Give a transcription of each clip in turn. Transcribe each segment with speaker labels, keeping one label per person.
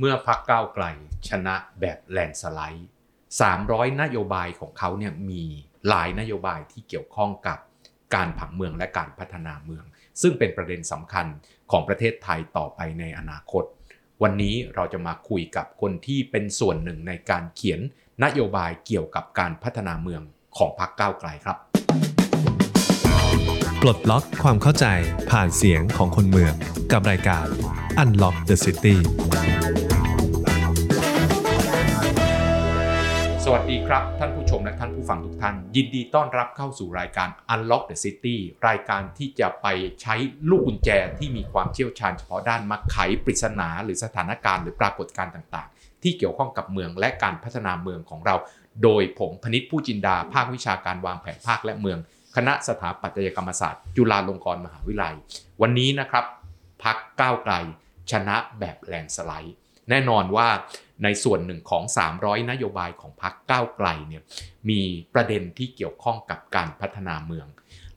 Speaker 1: เมื่อพักก้าวไกลชนะแบบแลนสไลด์300 นโยบายของเขาเนี่ยมีหลายนโยบายที่เกี่ยวข้องกับการผังเมืองและการพัฒนาเมือง ซึ่งเป็นประเด็นสำคัญของประเทศไทยต่อไปในอนาคต วันนี้เราจะมาคุยกับคนที่เป็นส่วนหนึ่งในการเขียนนโยบายเกี่ยวกับการพัฒนาเมืองของพรรคก้าวไกลครับ
Speaker 2: ปลดล็อกความเข้าใจผ่านเสียงของคนเมือง กับรายการ Unlock the City
Speaker 1: วัสดีครับ ท่านผู้ชมและท่านผู้ฟังทุกท่าน ยินดีต้อนรับเข้าสู่รายการ Unlock the City รายการที่จะไปใช้ลูกกุญแจที่มีความเชี่ยวชาญเฉพาะด้านมาไขปริศนาหรือสถานการณ์หรือปรากฏการณ์ต่างๆ ที่เกี่ยวข้องกับเมืองและการพัฒนาเมืองของเรา โดยผมพนิษฐ์ผู้จินดา ภาควิชาการวางแผนภาคและเมือง คณะสถาปัตยกรรมศาสตร์ จุฬาลงกรณ์มหาวิทยาลัย วันนี้นะครับพักก้าวไกลชนะแบบแลนสไลด์ แน่นอนว่า ในส่วนหนึ่งของ 300 นโยบายของพรรคก้าวไกลเนี่ยมีประเด็นที่เกี่ยวข้องกับการพัฒนาเมือง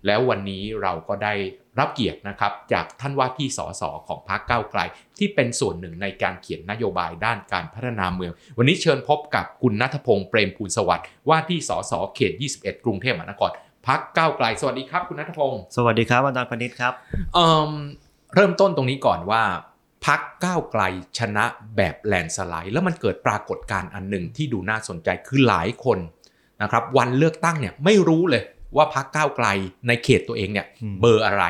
Speaker 1: แล้ววันนี้เราก็ได้รับเกียรตินะครับจากท่านว่าที่สสของพรรคก้าวไกล ที่เป็นส่วนหนึ่งในการเขียนนโยบายด้านการพัฒนาเมือง วันนี้เชิญพบกับคุณนัทพงศ์เปรมภูลสวัสดิ์ว่าที่สสเขต 21 กรุงเทพมหานครพักก้าวไกล สวัสดีครับ คุณนัทพงศ์
Speaker 3: สวัสดีครับอาจารย์พนิษฐ์ครับ
Speaker 1: เอิ่มเริ่มต้นตรงนี้ก่อนว่า พักก้าวไกลชนะแบบแลนด์สไลด์ แล้วมันเกิดปรากฏการณ์อันหนึ่งที่ดูน่าสนใจคือหลายคนนะครับวันเลือกตั้งเนี่ยไม่รู้เลยว่าพักก้าวไกลในเขตตัวเองเนี่ย
Speaker 3: อืม
Speaker 1: เบอร์อะไร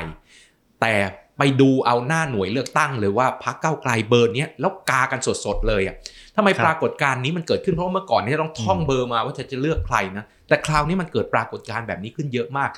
Speaker 1: แต่ไปดูเอาหน้าหน่วยเลือกตั้งเลยว่าพักก้าวไกลเบอร์เนี้ยแล้วกากันสดๆเลยอะทำไมปรากฏการณ์นี้มันเกิดขึ้นเพราะว่าเมื่อก่อนเนี่ยต้องท่องเบอร์มาว่าจะจะเลือกใครนะแต่คราวนี้มันเกิดปรากฏการณ์แบบนี้ขึ้นเยอะมาก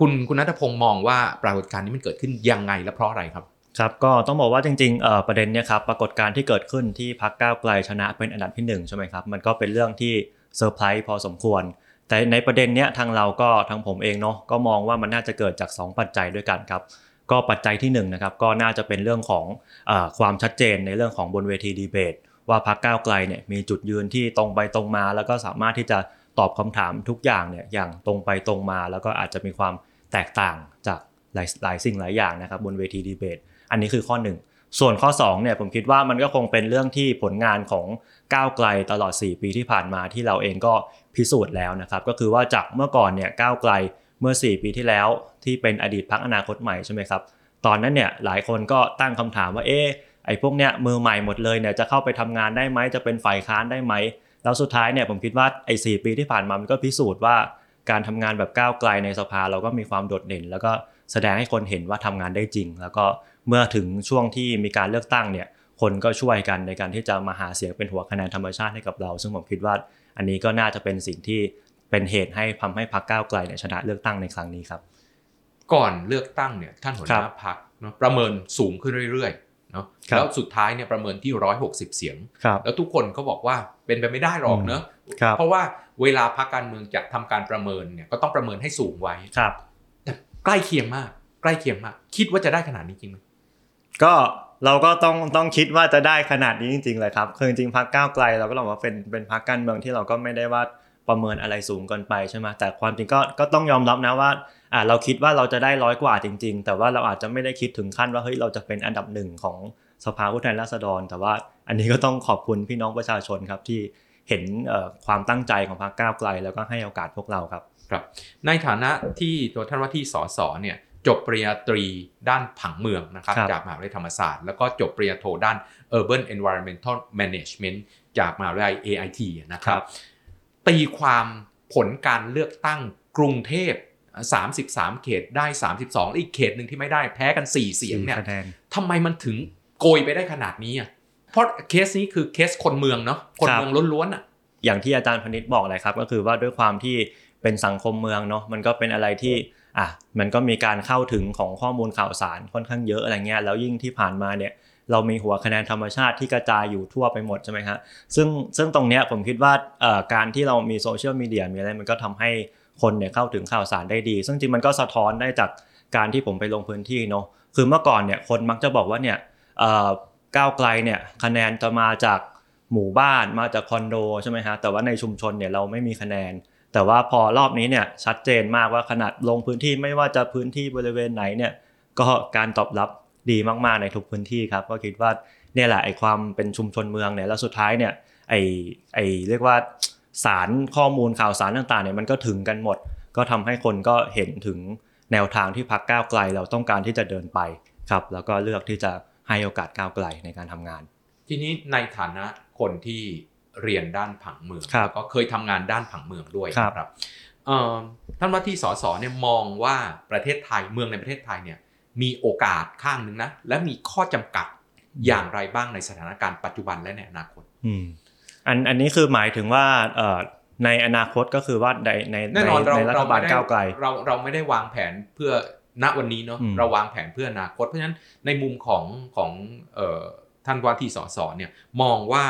Speaker 1: คุณคุณนัทพงศ์มองว่าปรากฏการณ์นี้มันเกิดขึ้นยังไงและเพราะอะไรครับ
Speaker 3: ครับก็ต้องบอกว่าจริงๆประเด็นเนี่ยครับปรากฏการณ์ที่เกิดขึ้นที่พักก้าวไกลชนะเป็นอันดับที่หนึ่งใช่ไหมครับมันก็เป็นเรื่องที่เซอร์ไพรส์พอสมควร แต่ในประเด็นเนี้ยทางเราก็ทางผมเองเนาะก็มองว่ามันน่าจะเกิดจาก 2 ปัจจัยด้วยกันครับก็ปัจจัยที่1นนะครับก็น่าจะเป็นเรื่องของอความชัดเจนในเรื่องของบนเวทีดีเบต ว่าพักก้าวไกลเนี่ยมีจุดยืนที่ตรงไปตรงมา แล้วก็สามารถที่จะตอบคำถามทุกอย่างเนี่ยอย่างตรงไปตรงมา แล้วก็อาจจะมีความแตกต่างจากหลายหลายสิ่งหลายอย่างนะครับบนเวทีดีเบต อันนี้คือข้อหนึ่งส่วนข้อ2เนี่ยผมคิดว่ามันก็คงเป็นเรื่องที่ผลงานของก้าวไกลตลอด 4 ปีที่ผ่านมาที่เราเองก็พิสูจน์แล้วนะครับ ก็คือว่าจากเมื่อก่อนเนี่ยก้าวไกลเมื่อ 4 ปีที่แล้วที่เป็นอดีตพักอนาคตใหม่ใช่ไหมครับตอนนั้นเนี่ยหลายคนก็ตั้งคำถามว่าเอ๊ะไอ้พวกเนี้ยมือใหม่หมดเลยเนี่ยจะเข้าไปทำงานได้ไหมจะเป็นฝ่ายค้านได้ไหมแล้วสุดท้ายเนี่ยผมคิดว่าไอ้สปีที่ผ่านมามันก็พิสูจน์ว่าการทำงานแบบก้าวไกลในสภาเราก็มีความโดดเด่น แล้วก็แสดงให้คนเห็นว่าทำงานได้จริง แล้วก็ เมื่อถึงช่วงที่มีการเลือกตั้งเนี่ยคนก็ช่วยกันในการที่จะมาหาเสียงเป็นหัวคะแนนธรรมชาติให้กับเรา ซึ่งผมคิดว่าอันนี้ก็น่าจะเป็นสิ่งที่เป็นเหตุให้ทำให้พรรคก้าวไกลเนี่ยชนะเลือกตั้งในครั้งนี้ครับ
Speaker 1: ก่อนเลือกตั้งเนี่ยท่านหัวห
Speaker 3: ครั
Speaker 1: น้า
Speaker 3: บ
Speaker 1: พักเนาะประเมินสูงขึ้นเรื่อยๆเนาะ
Speaker 3: ครับ
Speaker 1: แล้วสุดท้ายเนี่ยประเมินที่ 160 เสียง
Speaker 3: ครับ
Speaker 1: แล้วทุกคนก็บอกว่าเป็นไปไม่ได้หรอกเนอะ
Speaker 3: ครับ
Speaker 1: เพราะว่าเวลาพักการเมืองจะทำการประเมินเนี่ยก็ต้องประเมินให้สูงไว้
Speaker 3: ครับ
Speaker 1: แต่ใกล้เคียงมาก ใกล้เคียงมาก คิดว่าจะได้ขนาดนี้จริงไหม
Speaker 3: ก็เราก็ต้องต้องคิดว่าจะได้ขนาดนี้จริงๆเลยครับคือจริงๆพรรคก้าวไกลเราก็ลองว่าเป็นเป็นพรรคการเมืองที่เราก็ไม่ได้ว่าประเมินอะไรสูงเกินไปใช่ไหมแต่ความจริงก็ก็ต้องยอมรับนะว่าอ่าเราคิดว่าเราจะได้ร้อยกว่าจริง ๆ แต่ว่าเราอาจจะไม่ได้คิดถึงขั้นว่าเฮ้ยเราจะเป็นอันดับหนึ่งของสภาผู้แทนราษฎร แต่ว่าอันนี้ก็ต้องขอบคุณพี่น้องประชาชนครับที่เห็นความตั้งใจของพรรคก้าวไกล แล้วก็ให้โอกาสพวกเราครับ
Speaker 1: ครับในฐานะที่ตัวท่านว่าที่สสเนี่ย จบปริญญาตรีด้านผังเมืองนะครับ
Speaker 3: ครับ
Speaker 1: จากมหาวิทยาลัยธรรมศาสตร์ แล้วก็จบปริญญาโทด้าน Urban Environmental Management จากมหาวิทยาลัย AIT นะครับตีความผลการเลือกตั้งกรุงเทพ 33 เขตได้ 32และอีกเขตหนึ่งที่ไม่ได้แพ้กัน 4 เสียงเนี่ย
Speaker 3: คะแนน
Speaker 1: ทำไมมันถึงโกยไปได้ขนาดนี้อะเพราะเคสนี้คือเคสคนเมืองเนาะคน
Speaker 3: ครับ
Speaker 1: เมืองล้วนๆอะ
Speaker 3: อย่างที่อาจารย์พนิษฐ์บอกเลยครับ ก็คือว่าด้วยความที่เป็นสังคมเมืองเนาะมันก็เป็นอะไรที่ อะมันก็มีการเข้าถึงของข้อมูลข่าวสารค่อนข้างเยอะอะไรเงี้ยแล้วยิ่งที่ผ่านมาเนี่ยเรามีหัวคะแนนธรรมชาติที่กระจายอยู่ทั่วไปหมดใช่ไหมฮะซึ่งซึ่งตรงเนี้ยผมคิดว่าการที่เรามีโซเชียลมีเดียมีอะไรมันก็ทำให้คนเนี่ยเข้าถึงข่าวสารได้ดี ซึ่งจริงมันก็สะท้อนได้จากการที่ผมไปลงพื้นที่เนาะคือเมื่อก่อนเนี่ยคนมักจะบอกว่าเนี่ยก้าวไกลเนี่ยคะแนนจะมาจากหมู่บ้านมาจากคอนโดใช่ไหมฮะแต่ว่าในชุมชนเนี่ยเราไม่มีคะแนน แต่ว่าพอรอบนี้เนี่ยชัดเจนมากว่าขนาดลงพื้นที่ไม่ว่าจะพื้นที่บริเวณไหนเนี่ยก็การตอบรับดีมากๆในทุกพื้นที่ครับก็คิดว่าเนี่ยแหละไอความเป็นชุมชนเมืองเนี่ยแล้วสุดท้ายเนี่ยไอไอเรียกว่าสารข้อมูลข่าวสารต่างๆเนี่ยมันก็ถึงกันหมด ก็ทำให้คนก็เห็นถึงแนวทางที่พักก้าวไกลเราต้องการที่จะเดินไปครับ แล้วก็เลือกที่จะให้โอกาสก้าวไกลในการทำงาน
Speaker 1: ทีนี้ในฐานะคนที่ เรียนด้านผังเมือง
Speaker 3: ครับ
Speaker 1: แล้วก็เคยทำงานด้านผังเมืองด้วย
Speaker 3: ครับ
Speaker 1: นะครับเอ่อท่านว่าที่สสเนี่ยมองว่าประเทศไทยเมืองในประเทศไทยเนี่ยมีโอกาสข้างหนึ่งนะ และมีข้อจำกัดอย่างไรบ้างในสถานการณ์ปัจจุบันและในอนาคต
Speaker 3: อืมอันอันนี้คือหมายถึงว่าเอ่อในอนาคตก็คือว่าในใน
Speaker 1: แน่นอน
Speaker 3: ใน
Speaker 1: เรา
Speaker 3: ในรัฐ
Speaker 1: เรา
Speaker 3: บาล
Speaker 1: ไม่ได้
Speaker 3: ก้าวไกล
Speaker 1: เราเราไม่ได้วางแผนเพื่อณวันนี้เนาะ
Speaker 3: อืม
Speaker 1: เราวางแผนเพื่ออนาคต เพราะฉะนั้นในมุมของของเอ่อท่านว่าที่สสเนี่ยมองว่า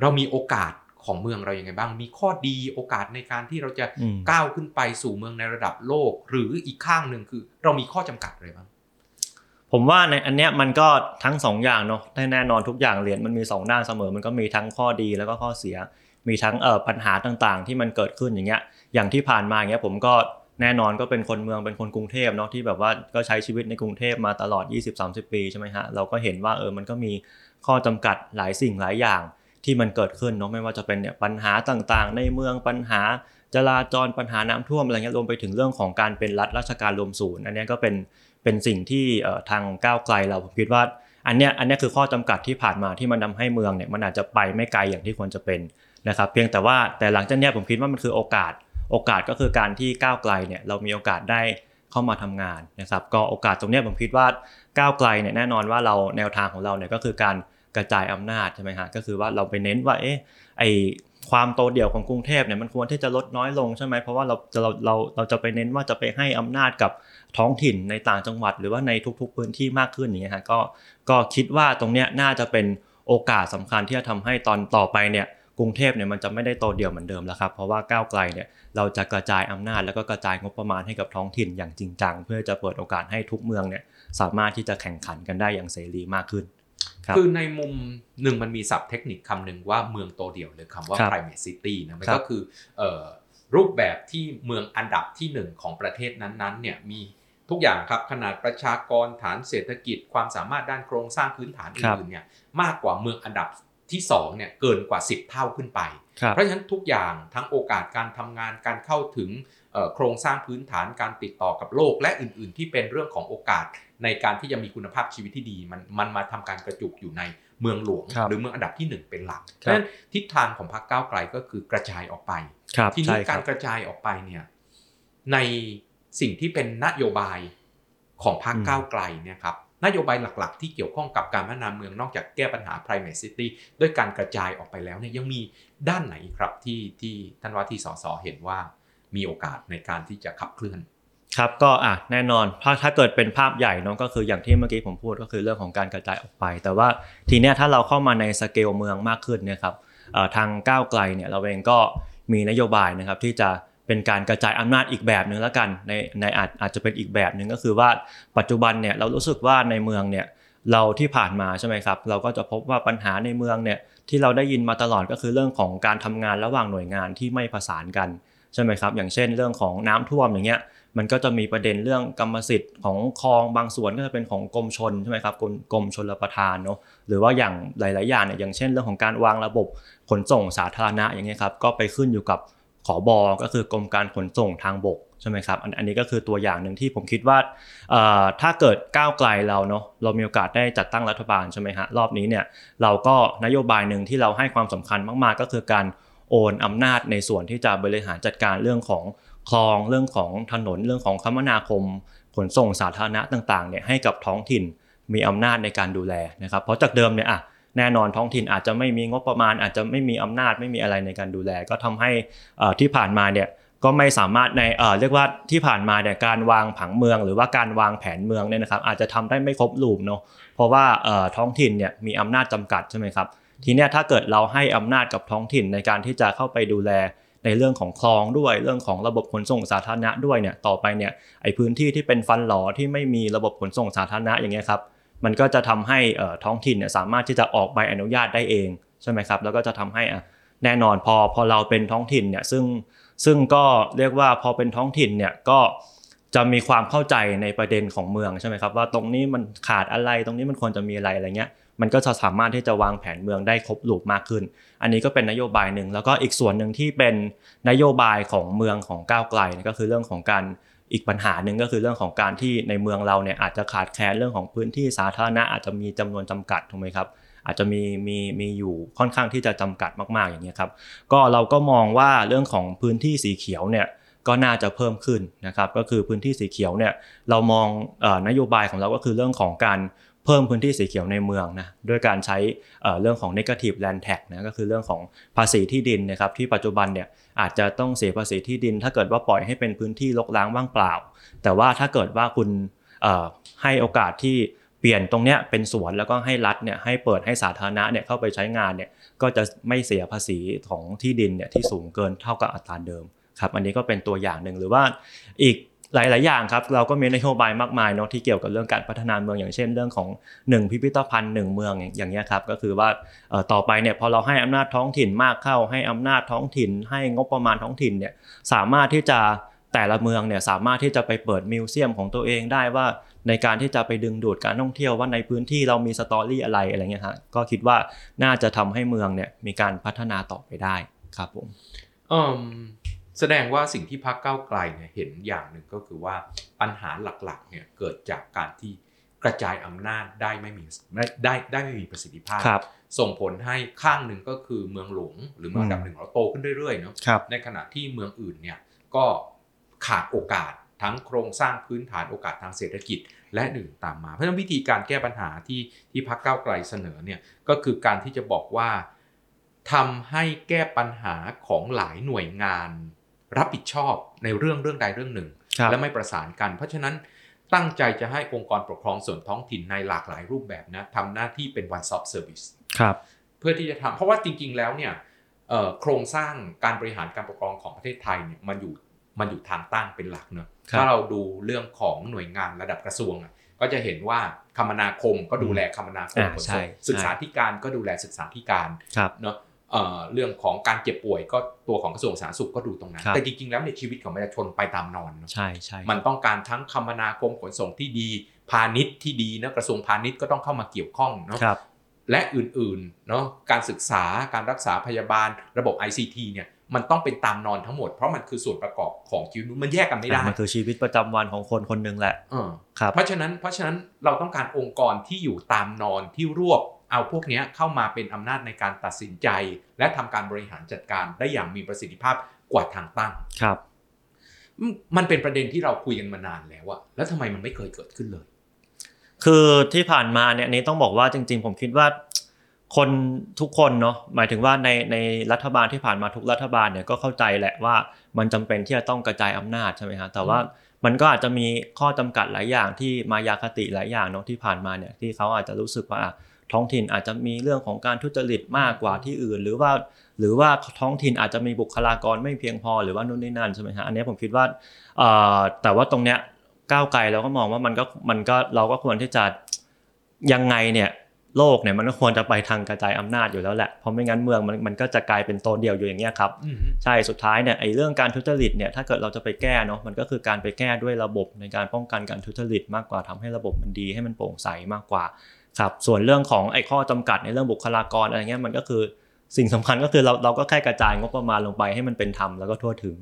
Speaker 1: เรามีโอกาสของเมืองเรายังไงบ้าง มีข้อดีโอกาสในการที่เราจะ
Speaker 3: อืม
Speaker 1: ก้าวขึ้นไปสู่เมืองในระดับโลก หรืออีกข้างหนึ่งคือ เรามีข้อจำกัดอะไรบ้าง
Speaker 3: ผมว่าในอันเนี้ยมันก็ทั้งสองอย่างเนาะแน่นอนทุกอย่างเหรียญมันมีสองด้านเสมอ มันก็มีทั้งข้อดีแล้วก็ข้อเสีย มีทั้งเอ่อปัญหาต่างๆ ที่มันเกิดขึ้นอย่างเงี้ยอย่างที่ผ่านมาอย่างเงี้ยผมก็แน่นอนก็เป็นคนเมืองเป็นคนกรุงเทพเนาะที่แบบว่าก็ใช้ชีวิตในกรุงเทพมาตลอด 20-30 ปีใช่ไหมฮะเราก็เห็นว่าเออมันก็มีข้อจำกัดหลายสิ่งหลายอย่าง ที่มันเกิดขึ้นเนาะไม่ว่าจะเป็นเนี่ยปัญหาต่างๆ ในเมืองปัญหาจราจรปัญหาน้ำท่วมอะไรเงี้ยรวมไปถึงเรื่องของการเป็นรัฐราชการรวมศูนย์อันนี้ก็เป็นเป็นสิ่งที่ทางก้าวไกลเราผมคิดว่าอันเนี้ยอันเนี้ยคือข้อจำกัดที่ผ่านมาที่มันทาให้เมืองเนี่ยมันอาจจะไปไม่ไกลอย่างที่ควรจะเป็นนะครับ เพียงแต่ว่าแต่หลังจากเนี้ยผมคิดว่ามันคือโอกาส โอกาสก็คือการที่ก้าวไกลเนี่ยเรามีโอกาสได้เข้ามาทำงานนะครับ ก็โอกาสตรงเนี้ยผมคิดว่าก้าวไกลเนี่ยแน่นอนว่าเราแนวทางของเราเนี่ยก็คือการ กระจายอำนาจใช่ไหมฮะก็คือว่าเราไปเน้นว่าเอ๊ะไอความโตเดี่ยวของกรุงเทพเนี่ยมันควรที่จะลดน้อยลงใช่ไหมเพราะว่าเราจะเราเราเราจะไปเน้นว่าจะไปให้อำนาจกับท้องถิ่นในต่างจังหวัด หรือว่าในทุกๆพื้นที่มากขึ้นอย่างเงี้ยฮะก็ก็คิดว่าตรงเนี้ยน่าจะเป็นโอกาสสำคัญที่จะทำให้ตอนต่อไปเนี่ยกรุงเทพเนี่ยมันจะไม่ได้โตเดี่ยวเหมือนเดิมแล้วครับเพราะว่าก้าวไกลเนี่ยเราจะกระจายอำนาจแล้วก็กระจายงบประมาณให้กับท้องถิ่นอย่างจริงจัง เพื่อจะเปิดโอกาสให้ทุกเมืองเนี่ยสามารถที่จะแข่งขันกันได้อย่างเสรีมากขึ้น ครับ
Speaker 1: คือในมุมหนึ่งมันมีศัพท์เทคนิคคำหนึ่งว่าเมืองโตเดี่ยวหรือคำว่า
Speaker 3: ครับ
Speaker 1: private city นะมัน
Speaker 3: ครับ
Speaker 1: ก็คือเอ่อรูปแบบที่เมืองอันดับที่หนึ่งของประเทศนั้นๆเนี่ยมีทุกอย่างครับขนาดประชากรฐานเศรษฐกิจความสามารถด้านโครงสร้างพื้นฐานอื่นๆเนี่ยมากกว่าเมืองอันดับที่สองเนี่ยเกินกว่า 10 เท่าขึ้นไป
Speaker 3: ครับ
Speaker 1: เพราะฉะนั้นทุกอย่างทั้งโอกาสการทำงานการเข้าถึงเอ่อโครงสร้างพื้นฐานการติดต่อกับโลก และอื่นๆ ที่เป็นเรื่องของโอกาส ในการที่จะมีคุณภาพชีวิตที่ดี มันมันมาทำการกระจุกอยู่ในเมืองหลวง
Speaker 3: ครับ
Speaker 1: หรือเมืองอันดับที่หนึ่งเป็นหลักเพ
Speaker 3: ครับ
Speaker 1: ราะฉะนั้นทิศทางของพรรคก้าวไกลก็คือกระจายออกไป
Speaker 3: ครับ
Speaker 1: ทีนี้
Speaker 3: ใช่ค
Speaker 1: การ
Speaker 3: รับ
Speaker 1: กระจายออกไปเนี่ยในสิ่งที่เป็นนโยบายของพรรค
Speaker 3: อืม
Speaker 1: ก้าวไกลเนี่ยครับนโยบายหลักๆ ที่เกี่ยวข้องกับการพัฒนาเมืองนอกจากแก้ปัญหา private city ด้วยการกระจายออกไปแล้วเนี่ยยังมีด้านไหนครับที่ที่ท่านว่าที่สสเห็นว่ามีโอกาสในการที่จะขับเคลื่อน
Speaker 3: ครับก็อะแน่นอนถ้าถ้าเกิดเป็นภาพใหญ่เนอะก็คืออย่างที่เมื่อกี้ผมพูดก็คือเรื่องของการกระจายออกไป แต่ว่าทีเนี้ยถ้าเราเข้ามาในสเกลเมืองมากขึ้นเนี่ยครับทางก้าวไกลเนี่ยเราเองก็มีนโยบายนะครับที่จะเป็นการกระจายอำนาจอีกแบบหนึ่งแล้วกันในในอาจอาจจะเป็นอีกแบบหนึ่งก็คือว่าปัจจุบันเนี่ยเรารู้สึกว่าในเมืองเนี่ยเราที่ผ่านมาใช่ไหมครับ เราก็จะพบว่าปัญหาในเมืองเนี่ยที่เราได้ยินมาตลอดก็คือเรื่องของการทำงานระหว่างหน่วยงานที่ไม่ประสานกันใช่ไหมครับอย่างเช่น เรื่องของน้ำท่วมอย่างเงี้ย มันก็จะมีประเด็นเรื่องกรรมสิทธิ์ของคลองบางส่วนก็จะเป็นของกรมชนใช่ไหมครับกรมกรมชลประทานเนาะหรือว่าอย่างหลาย ๆ อย่างเนี่ยอย่างเช่นเรื่องของการวางระบบขนส่งสาธารณะอย่างเงี้ยครับก็ไปขึ้นอยู่กับขอบอก็คือกรมการขนส่งทางบกใช่ไหมครับอันนี้ก็คือตัวอย่างหนึ่งที่ผมคิดว่าถ้าเกิดก้าวไกลเราเนาะเรามีโอกาสได้จัดตั้งรัฐบาลใช่ไหมฮะรอบนี้เนี่ยเราก็นโยบายหนึ่งที่เราให้ความสำคัญมาก ๆ ก็คือการโอนอำนาจในส่วนที่จะบริหารจัดการเรื่องของ คลองเรื่องของถนนเรื่องของคมนาคม ขนส่งสาธารณะต่างๆเนี่ยให้กับท้องถิ่นมีอำนาจในการดูแลนะครับ เพราะจากเดิมเนี่ยอะแน่นอนท้องถิ่นอาจจะไม่มีงบประมาณ อาจจะไม่มีอำนาจไม่มีอะไรในการดูแล ก็ทำให้อ่อที่ผ่านมาเนี่ยก็ไม่สามารถในเอ่อเรียกว่าที่ผ่านมาเนี่ยการวางผังเมือง หรือว่าการวางแผนเมืองเนี่ยนะครับ อาจจะทำได้ไม่ครบรูปเนาะเพราะว่าเอ่อท้องถิ่นเนี่ยมีอำนาจจำกัดใช่ไหมครับทีเนี้ยถ้าเกิดเราให้อำนาจกับท้องถิ่นในการที่จะเข้าไปดูแล ในเรื่องของคลองด้วย เรื่องของระบบขนส่งสาธารณะด้วยเนี่ยต่อไปเนี่ยไอพื้นที่ที่เป็นฟันหลอที่ไม่มีระบบขนส่งสาธารณะอย่างเงี้ยครับมันก็จะทำให้ท้องถิ่นเนี่ยสามารถที่จะออกใบอนุญาตได้เองใช่ไหมครับแล้วก็จะทำให้อะแน่นอนพอพอเราเป็นท้องถิ่นเนี่ยซึ่งซึ่งก็เรียกว่าพอเป็นท้องถิ่นเนี่ยก็จะมีความเข้าใจในประเด็นของเมืองใช่ไหมครับว่าตรงนี้มันขาดอะไรตรงนี้มันควรจะมีอะไรอะไรเงี้ย มันก็จะสามารถที่จะวางแผนเมืองได้ครบลูปมากขึ้น อันนี้ก็เป็นนโยบายหนึ่งแล้วก็อีกส่วนหนึ่งที่เป็นนโยบายของเมืองของก้าวไกลก็คือเรื่องของการอีกปัญหาหนึ่งก็คือเรื่องของการที่ในเมืองเราเนี่ยอาจจะขาดแคลนเรื่องของพื้นที่สาธารณะอาจจะมีจำนวนจำกัดถูกไหมครับ อาจจะมีมีมีอยู่ค่อนข้างที่จะจำกัดมากๆอย่างนี้ครับ ก็เราก็มองว่าเรื่องของพื้นที่สีเขียวเนี่ยก็น่าจะเพิ่มขึ้นนะครับ ก็คือพื้นที่สีเขียวเนี่ยเรามองนโยบายของเราก็คือเรื่องของการ เพิ่มพื้นที่สีเขียวในเมืองนะด้วยการใช้เรื่องของ negative land tax นะก็คือเรื่องของภาษีที่ดินนะครับที่ปัจจุบันเนี่ยอาจจะต้องเสียภาษีที่ดิน ถ้าเกิดว่าปล่อยให้เป็นพื้นที่รกร้างว่างเปล่า แต่ว่าถ้าเกิดว่าคุณให้โอกาสที่เปลี่ยนตรงเนี้ยเป็นสวนแล้วก็ให้รัฐเนี่ยให้เปิดให้สาธารณะเนี่ยเข้าไปใช้งานเนี่ยก็จะไม่เสียภาษีของที่ดินเนี่ยที่สูงเกินเท่ากับอัตราเดิมครับอันนี้ก็เป็นตัวอย่างหนึ่งหรือว่าอีก หลาย ๆ อย่างครับ เราก็มีนโยบายมากมายเนาะที่เกี่ยวกับเรื่องการพัฒนาเมืองอย่างเช่น เรื่องของ 1 พิพิธภัณฑ์ 1 เมืองอย่างเงี้ยครับก็คือว่าต่อไปเนี่ยพอเราให้อำนาจท้องถิ่นมากเข้า ให้อำนาจท้องถิ่น ให้งบประมาณท้องถิ่นเนี่ยสามารถที่จะแต่ละเมืองเนี่ยสามารถที่จะไปเปิดมิวเซียมของตัวเองได้ว่าในการที่จะไปดึงดูดการท่องเที่ยวว่าในพื้นที่เรามีสตอรี่อะไรอะไรเงี้ยฮะก็คิดว่าน่าจะทำให้เมืองเนี่ยมีการพัฒนาต่อไปได้ครับผม
Speaker 1: แสดงว่าสิ่งที่พรรคก้าวไกลเนี่ยเห็นอย่างหนึ่งก็คือว่าปัญหาหลักๆเนี่ยเกิดจากการที่กระจายอำนาจได้ไม่มีได้ได้ได้ไม่มีประสิทธิภาพ ส่งผลให้ข้างหนึ่งก็คือเมืองหลวงหรือเมืองดับหนึ่งเราโตขึ้นเรื่อยๆเนาะในขณะที่เมืองอื่นเนี่ยก็ขาดโอกาสทั้งโครงสร้างพื้นฐานโอกาสทางเศรษฐกิจ และหนึ่งตามมา เพราะฉะนั้นวิธีการแก้ปัญหาที่ที่พรรคก้าวไกลเสนอเนี่ยก็คือการที่จะบอกว่าทำให้แก้ปัญหาของหลายหน่วยงาน รับผิดชอบในเรื่องเรื่องใดเรื่องหนึ่ง และไม่ประสานกัน เพราะฉะนั้นตั้งใจจะให้องค์กรปกครองส่วนท้องถิ่นในหลากหลายรูปแบบนะทำหน้าที่เป็น one stop service
Speaker 3: ครับ
Speaker 1: เพื่อที่จะทำเพราะว่าจริง ๆ แล้วเนี่ยโครงสร้างการบริหารการปกครองของประเทศไทยเนี่ยมันอยู่มันอยู่ทางตั้งเป็นหลักเนอะถ้าเราดูเรื่องของหน่วยงานระดับกระทรวงก็จะเห็นว่าคมนาคมก็ดูแลคมนาคมขนส่งศึกษาธิการก็ดูแลศึกษาธิการเนาะ เรื่องของการเจ็บป่วยก็ตัวของกระทรวงสาธารณสุขก็ดูตรงนั้น แต่จริงๆแล้วในชีวิตของประชาชนไปตามนอน
Speaker 3: ใช่ใช่
Speaker 1: มันต้องการทั้งคมนาคมขนส่งที่ดีพาณิชย์ที่ดีนะกระทรวงพาณิชย์ก็ต้องเข้ามาเกี่ยวข้องเนาะและอื่นๆเนาะการศึกษาการรักษาพยาบาลระบบ ICT เนี่ยมันต้องเป็นตามนอนทั้งหมดเพราะมันคือส่วนประกอบของชีวิตมันแยกกันไม่ได้
Speaker 3: มันคือชีวิตประจำวันของคนคนหนึ่งแหละ
Speaker 1: ครับเพราะฉะนั้นเพราะฉะนั้นเราต้องการองค์กรที่อยู่ตามนอนที่รวบ เอาพวกนี้เข้ามาเป็นอำนาจในการตัดสินใจ และทำการบริหารจัดการได้อย่างมีประสิทธิภาพกว่าทางตั้ง
Speaker 3: ครับ
Speaker 1: มันเป็นประเด็นที่เราคุยกันมานานแล้วอะแล้วทำไมมันไม่เคยเกิดขึ้นเลย
Speaker 3: คือที่ผ่านมาเนี่ยนี้ต้องบอกว่าจริง ๆ ผมคิดว่าคนทุกคนเนาะหมายถึงว่าในในรัฐบาลที่ผ่านมาทุกรัฐบาลเนี่ยก็เข้าใจแหละว่ามันจำเป็นที่จะต้องกระจายอำนาจใช่ไหมฮะแต่ว่ามันก็อาจจะมีข้อจำกัดหลายอย่างที่มายาคติหลายอย่างเนาะที่ผ่านมาเนี่ยที่เขาอาจจะรู้สึกว่า ท้องถิ่นอาจจะมีเรื่องของการทุจริตมากกว่าที่อื่น หรือว่าหรือว่าท้องถิ่นอาจจะมีบุคลากรไม่เพียงพอหรือว่านู่นนี่นั่นใช่ไหมฮะอันนี้ผมคิดว่าแต่ว่าตรงเนี้ยก้าวไกลเราก็มองว่ามันก็มันก็เราก็ควรที่จะยังไงเนี่ยโลกเนี่ยมันก็ควรจะไปทางกระจายอำนาจอยู่แล้วแหละ เพราะไม่งั้นเมืองมันมันก็จะกลายเป็นโตเดียวอยู่อย่างเงี้ยครับ ใช่ สุดท้ายเนี่ยไอ้เรื่องการทุจริตเนี่ยถ้าเกิดเราจะไปแก้เนาะมันก็คือการไปแก้ด้วยระบบในการป้องกันการทุจริตมากกว่าทำให้ระบบมันดีให้มันโปร่งใสมากกว่า ครับส่วนเรื่องของไอ้ข้อจำกัดในเรื่องบุคลากรอะไรเงี้ยมันก็คือสิ่งสำคัญก็คือเราเราก็แค่กระจายงบประมาณลงไปให้มันเป็นธรรมแล้วก็ทั่วถึง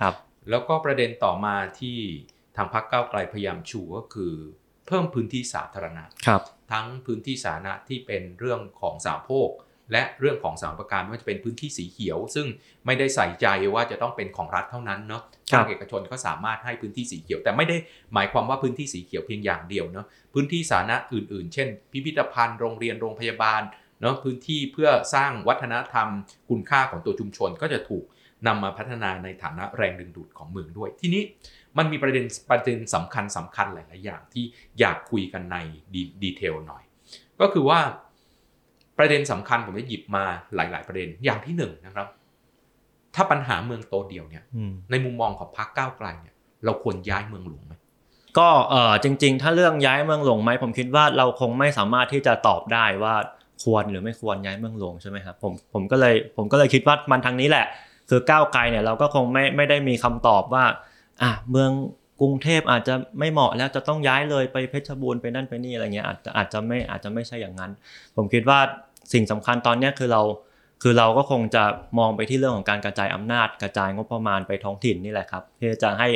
Speaker 3: ครับ
Speaker 1: แล้วก็ประเด็นต่อมาที่ทางพรรคก้าวไกลพยายามชูก็คือ เพิ่มพื้นที่สาธารณะ
Speaker 3: ครับ
Speaker 1: ทั้งพื้นที่สาธารณะที่เป็นเรื่องของสาโภคและเรื่องของสามประการไม่ว่าจะเป็นพื้นที่สีเขียว ซึ่งไม่ได้ใส่ใจว่าจะต้องเป็นของรัฐเท่านั้นเนาะภาคเอกชนก็สามารถให้พื้นที่สีเขียว แต่ไม่ได้หมายความว่าพื้นที่สีเขียวเพียงอย่างเดียวเนาะ พื้นที่สาธารณะอื่นๆ เช่น พิพิธภัณฑ์โรงเรียนโรงพยาบาลเนาะพื้นที่เพื่อสร้างวัฒนธรรม คุณค่าของตัวชุมชนก็จะถูกนำมาพัฒนาในฐานะแรงดึงดูดของเมืองด้วย ทีนี้มันมีประเด็นประเด็นสำคัญสำคัญหลาย ๆ อย่างที่อยากคุยกันในดีเทลหน่อย ก็คือว่าประเด็นสำคัญผมจะหยิบมาหลาย ๆ ประเด็นอย่างที่หนึ่งนะครับ ถ้าปัญหาเมืองโตเดียวเนี่ยในมุมมองของพรรคก้าวไกลเนี่ยเราควรย้ายเมืองหลวงไหม
Speaker 3: ก็เออจริง ๆ ถ้าเรื่องย้ายเมืองหลวงไหมผมคิดว่าเราคงไม่สามารถที่จะตอบได้ว่าควรหรือไม่ควรย้ายเมืองหลวงใช่ไหมครับผมผมก็เลยผมก็เลยคิดว่ามันทางนี้แหละ คือก้าวไกลเนี่ยเราก็คงไม่ไม่ได้มีคำตอบว่าอะเมืองกรุงเทพอาจจะไม่เหมาะแล้วจะต้องย้ายเลยไปเพชรบูรณ์ไปนั่นไปนี่อะไรเงี้ยอาจจะอาจจะไม่อาจจะไม่ใช่อย่างนั้น ผมคิดว่าสิ่งสำคัญตอนนี้คือเรา คือเราก็คงจะมองไปที่เรื่องของการกระจายอำนาจ กระจายงบประมาณไปท้องถิ่นนี่แหละครับเพื่อจะให้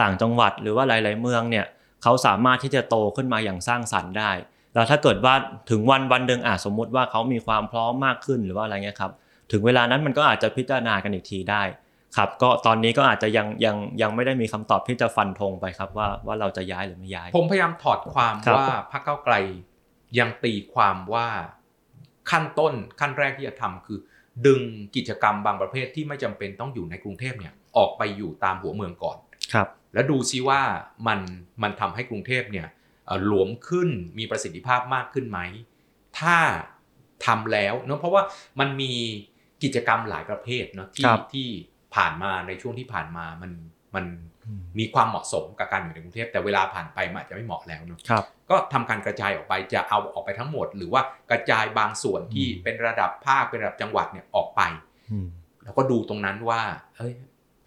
Speaker 3: ต่างจังหวัดหรือว่าหลาย ๆ เมืองเนี่ยเขาสามารถที่จะโตขึ้นมาอย่างสร้างสรรค์ได้ แล้วถ้าเกิดว่าถึงวันวันหนึ่งอะสมมุติว่าเขามีความพร้อมมากขึ้นหรือว่าอะไรเงี้ยครับถึงเวลานั้นมันก็อาจจะพิจารณากันอีกทีได้ครับก็ตอนนี้ก็อาจจะยังยังยังไม่ได้มีคำตอบที่จะฟันธงไปครับว่าว่าเราจะย้ายหรือไม่ย้าย
Speaker 1: ผมพยายามถอดความ
Speaker 3: ครับ
Speaker 1: ว่าพรรคก้าวไกลยังตีความว่า ขั้นต้นขั้นแรกที่จะทำคือ ดึงกิจกรรมบางประเภทที่ไม่จำเป็นต้องอยู่ในกรุงเทพเนี่ยออกไปอยู่ตามหัวเมืองก่อน
Speaker 3: ครับ
Speaker 1: แล้วดูซิว่ามันมันทำให้กรุงเทพเนี่ยเอ่อหลวมขึ้นมีประสิทธิภาพมากขึ้นไหม ถ้าทำแล้วเนอะเพราะว่ามันมีกิจกรรมหลายประเภทเนอะที่
Speaker 3: ครับ
Speaker 1: ที่ผ่านมาในช่วงที่ผ่านมามันมัน มีความเหมาะสมกับการอยู่ในกรุงเทพแต่เวลาผ่านไปมันอาจจะไม่เหมาะแล้วเนอะ
Speaker 3: ครับ
Speaker 1: ก็ทำการกระจายออกไปจะเอาออกไปทั้งหมด หรือว่ากระจายบางส่วนที่
Speaker 3: อืม
Speaker 1: เป็นระดับภาคเป็นระดับจังหวัดเนี่ยออกไป
Speaker 3: อืม
Speaker 1: แล้วก็ดูตรงนั้นว่าเฮ้ย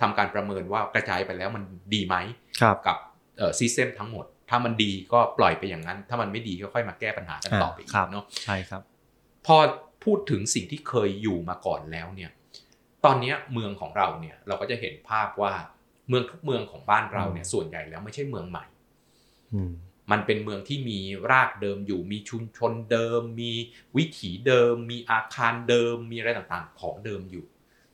Speaker 1: ทำการประเมินว่ากระจายไปแล้วมันดีไหม
Speaker 3: ครับ
Speaker 1: กับเอ่อซิสเต็มทั้งหมด ถ้ามันดีก็ปล่อยไปอย่างนั้น ถ้ามันไม่ดีก็ค่อยมาแก้ปัญหากันต่อไปอีก
Speaker 3: ครับ
Speaker 1: เนาะ
Speaker 3: ใช่ครับ
Speaker 1: พอพูดถึงสิ่งที่เคยอยู่มาก่อนแล้วเนี่ย ตอนเนี้ยเมืองของเราเนี่ยเราก็จะเห็นภาพว่า เมืองทุกเมืองของบ้านเราเนี่ยส่วนใหญ่แล้วไม่ใช่เมืองใหม่
Speaker 3: อืม
Speaker 1: มันเป็นเมืองที่มีรากเดิมอยู่มีชุมชนเดิม มีวิถีเดิม มีอาคารเดิม มีอะไรต่างๆ ของเดิมอยู่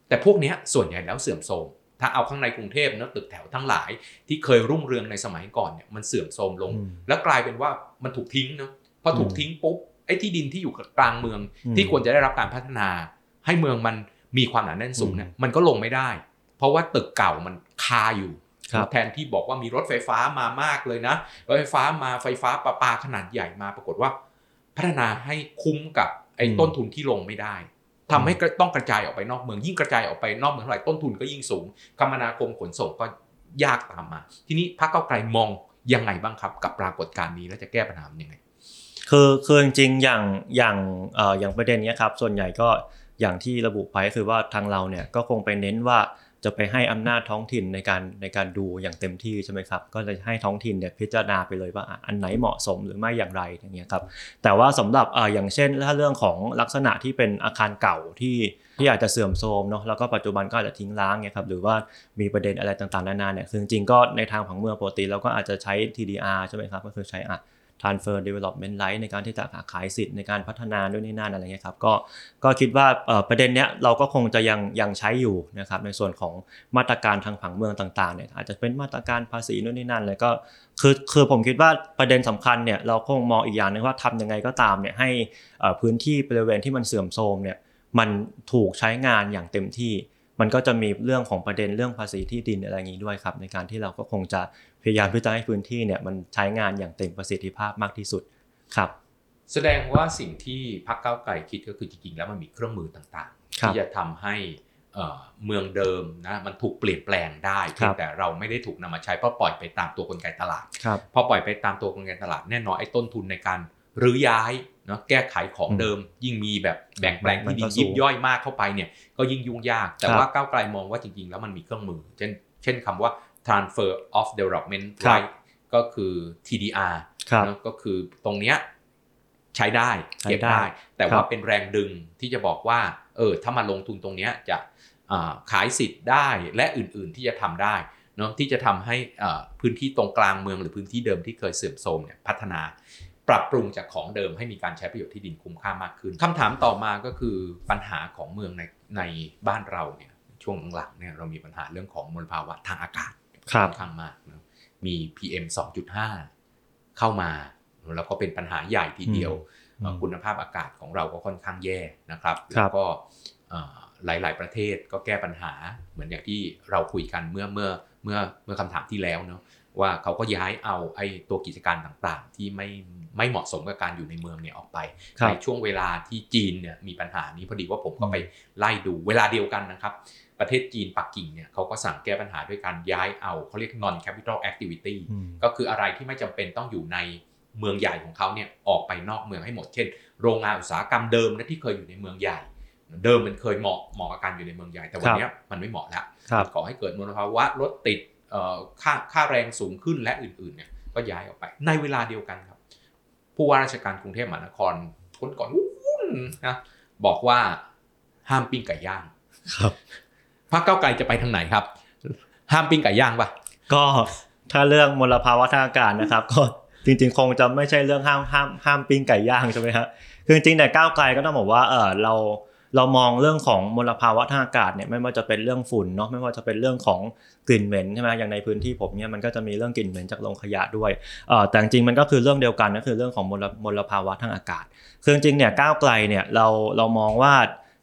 Speaker 1: แต่พวกเนี้ยส่วนใหญ่แล้วเสื่อมโทรมถ้าเอาข้างในกรุงเทพเนอะตึกแถวทั้งหลาย ที่เคยรุ่งเรืองในสมัยก่อนเนี่ยมันเสื่อมโทรมลง
Speaker 3: อืม
Speaker 1: แล้วกลายเป็นว่ามันถูกทิ้งเนอะพอถูก
Speaker 3: อืม
Speaker 1: ทิ้งปุ๊บไอ้ที่ดินที่อยู่กลางเมือง
Speaker 3: อืม
Speaker 1: ที่ควรจะได้รับการพัฒนา ให้เมืองมันมีความหนาแน่นสูงเนี่ย
Speaker 3: อืม
Speaker 1: มันก็ลงไม่ได้ เพราะว่าตึกเก่ามันคาอยู่
Speaker 3: ครับ
Speaker 1: แทนที่บอกว่ามีรถไฟฟ้ามามากเลยนะรถไฟฟ้ามาไฟฟ้าประปาขนาดใหญ่มาปรากฏว่า พัฒนาให้คุ้มกับไอ้
Speaker 3: อืม
Speaker 1: ต้นทุนที่ลงไม่ได้ทำให้กระต้องกระจายออกไปนอกเมืองยิ่งกระจายออกไปนอกเมืองเท่าไหร่ต้นทุนก็ยิ่งสูงคมนาคมขนส่งก็ยากตามมา ทีนี้พรรคเก้าวไกลมองยังไงบ้างครับ กับปรากฏการณ์นี้แล้วจะแก้ปัญหามันยังไง
Speaker 3: คือคือจริงๆอย่างอย่างเอ่ออย่างประเด็นเนี้ยครับส่วนใหญ่ก็อย่างที่ระบุไปคือว่าทางเราเนี่ยก็คงไปเน้นว่า จะไปให้อำนาจท้องถิ่นในการในการดูอย่างเต็มที่ใช่ไหมครับ ก็เลยให้ท้องถิ่นเนี่ยพิจารณาไปเลยว่าอันไหนเหมาะสมหรือไม่อย่างไรอย่างเงี้ยครับ แต่ว่าสำหรับเอ่ออย่างเช่น ถ้าเรื่องของลักษณะที่เป็นอาคารเก่าที่ที่อาจจะเสื่อมโทรมเนาะแล้วก็ปัจจุบันก็อาจจะทิ้งร้างเนี่ยครับหรือว่ามีประเด็นอะไรต่างๆนานาเนี่ยคือจริงๆก็ในทางผังเมืองปกติเราก็อาจจะใช้ TDR ใช่ไหมครับก็คือใช้อะ transfer development right ในการที่จะขายสิทธิ์ในการพัฒนาด้วยนี่นั่นอะไรเงี้ยครับก็ก็คิดว่าประเด็นเนี้ยเราก็คงจะยังยังใช้อยู่นะครับในส่วนของมาตรการทางผังเมืองต่างๆเนี่ยอาจจะเป็นมาตรการภาษีนู่นนี่นั่นเลยก็คือคือผมคิดว่าประเด็นสำคัญเนี่ยเราคงมองอีกอย่างหนึงว่าทำยังไงก็ตามเนี่ยให้พื้นที่บริเวณที่มันเสื่อมโทรมเนี่ยมันถูกใช้งานอย่างเต็มที่ มันก็จะมีเรื่องของประเด็นเรื่องภาษีที่ดินอะไรอย่างนี้ด้วยครับ ในการที่เราก็คงจะพยายามที่จะให้พื้นที่เนี่ยมันใช้งานอย่างเต็มประสิทธิภาพมากที่สุดครับ
Speaker 1: แสดงว่าสิ่งที่พรรคก้าวไกลคิดก็คือจริงๆ แล้วมันมีเครื่องมือต่างๆ
Speaker 3: ครับ
Speaker 1: ที่จะทำให้เอ่อเมืองเดิมนะมันถูกเปลี่ยนแปลงได้
Speaker 3: ครั
Speaker 1: เพียง
Speaker 3: บ
Speaker 1: แต่เราไม่ได้ถูกนำมาใช้เพราะปล่อยไปตามตัวกลไกตลาด
Speaker 3: ครับ
Speaker 1: พอปล่อยไปตามตัวกลไกตลาดแน่นอนไอ้ต้นทุนในการรื้อย้ายเนาะแก้ไขของ
Speaker 3: อืม
Speaker 1: เดิม ยิ่งมีแบบแบ่งแปลงที่ดิ
Speaker 3: มัน
Speaker 1: น
Speaker 3: ก็สูง
Speaker 1: ยิบย่อยมากเข้าไปเนี่ยก็ยิ่งยุ่งยาก แต่
Speaker 3: ครับ
Speaker 1: ว่าก้าวไกลมองว่าจริงๆ แล้วมันมีเครื่องมือ เช่น เช่นคำว่า transfer of development
Speaker 3: ครับ
Speaker 1: right ก็คือ TDR
Speaker 3: ครับ
Speaker 1: เนอะก็คือตรงเนี้ยใช้ได้
Speaker 3: ใช้
Speaker 1: เก็บ
Speaker 3: ได้
Speaker 1: ได้แต่
Speaker 3: ครั
Speaker 1: ว่า
Speaker 3: บ
Speaker 1: เป็นแรงดึงที่จะบอกว่าเออถ้ามาลงทุนตรงเนี้ยจะอ่าขายสิทธิ์ได้และอื่นๆที่จะทำได้เนาะที่จะทำให้อ่าพื้นที่ตรงกลางเมืองหรือพื้นที่เดิมที่เคยเสื่อมโทรมเนี่ยพัฒนาปรับปรุงจากของเดิมให้มีการใช้ประโยชน์ที่ดินคุ้มค่ามากขึ้นคำถามต่อมาก็คือปัญหาของเมืองในในบ้านเราเนี่ยช่วงหลังๆเนี่ยเรามีปัญหาเรื่องของมลภาวะทางอากาศ
Speaker 3: ครับ
Speaker 1: ค่อนข้างมากนะมี PM 2.5 เข้ามาแล้วก็เป็นปัญหาใหญ่ทีเดียว
Speaker 3: อืม
Speaker 1: เอ่อคุณภาพอากาศของเราก็ค่อนข้างแย่นะครับ
Speaker 3: ครั
Speaker 1: แล้ว
Speaker 3: บ
Speaker 1: ก็เอ่อหลาย ๆ ประเทศก็แก้ปัญหาเหมือนอย่างที่เราคุยกันเมื่อเมื่อเมื่อเมื่อคำถามที่แล้วเนาะว่าเขาก็ย้ายเอาไอ้ตัวกิจการต่างๆ ที่ไม่ไม่เหมาะสมกับการอยู่ในเมืองเนี่ยออกไป
Speaker 3: ครับ
Speaker 1: ในช่วงเวลาที่จีนเนี่ยมีปัญหานี้พอดีว่าผมก็ไปไล่ดูเวลาเดียวกันนะครับ ประเทศจีนปักกิ่งเนี่ยเขาก็สั่งแก้ปัญหาด้วยการย้ายเอาเขาเรียก non capital activity
Speaker 3: อืม
Speaker 1: ก็คืออะไรที่ไม่จำเป็นต้องอยู่ในเมืองใหญ่ของเขาเนี่ยออกไปนอกเมืองให้หมด เช่น โรงงานอุตสาหกรรมเดิมนะที่เคยอยู่ในเมืองใหญ่ เดิมมันเคยเหมาะเหมาะกับการอยู่ในเมืองใหญ่แต่วันเนี้ยมันไม่เหมาะแล้ว
Speaker 3: ครับ
Speaker 1: ก่อให้เกิดมลภาวะรถติดเอ่อค่าค่าแรงสูงขึ้นและอื่นๆเนี่ยก็ย้ายออกไป ในเวลาเดียวกันครับผู้ว่าราชการกรุงเทพมหานครคนก่อนวุ่นนะบอกว่าห้ามปิ้งไก่ย่าง
Speaker 3: ครับ
Speaker 1: พรรคเก้าไกลจะไปทางไหนครับ ห้ามปิ้งไก่ย่างปะ
Speaker 3: ก็ถ้าเรื่องมลภาวะทางอากาศนะครับ ก็จริงๆ คงจะไม่ใช่เรื่องห้ามห้ามห้ามปิ้งไก่ย่างใช่ไหมครับคือจริงๆแต่ก้าวไกลก็ต้องบอกว่าเออเราเรามองเรื่องของมลภาวะทางอากาศเนี่ยไม่ว่าจะเป็นเรื่องฝุ่นเนาะไม่ว่าจะเป็นเรื่องของกลิ่นเหม็นใช่ไหมอย่างในพื้นที่ผมเนี่ยมันก็จะมีเรื่องกลิ่นเหม็นจากโรงขยะด้วยเออแต่จริงๆมันก็คือเรื่องเดียวกันก็คือเรื่องของมลมลภาวะทางอากาศคือจริงๆเนี่ยก้าวไกลเนี่ยเราเรามองว่า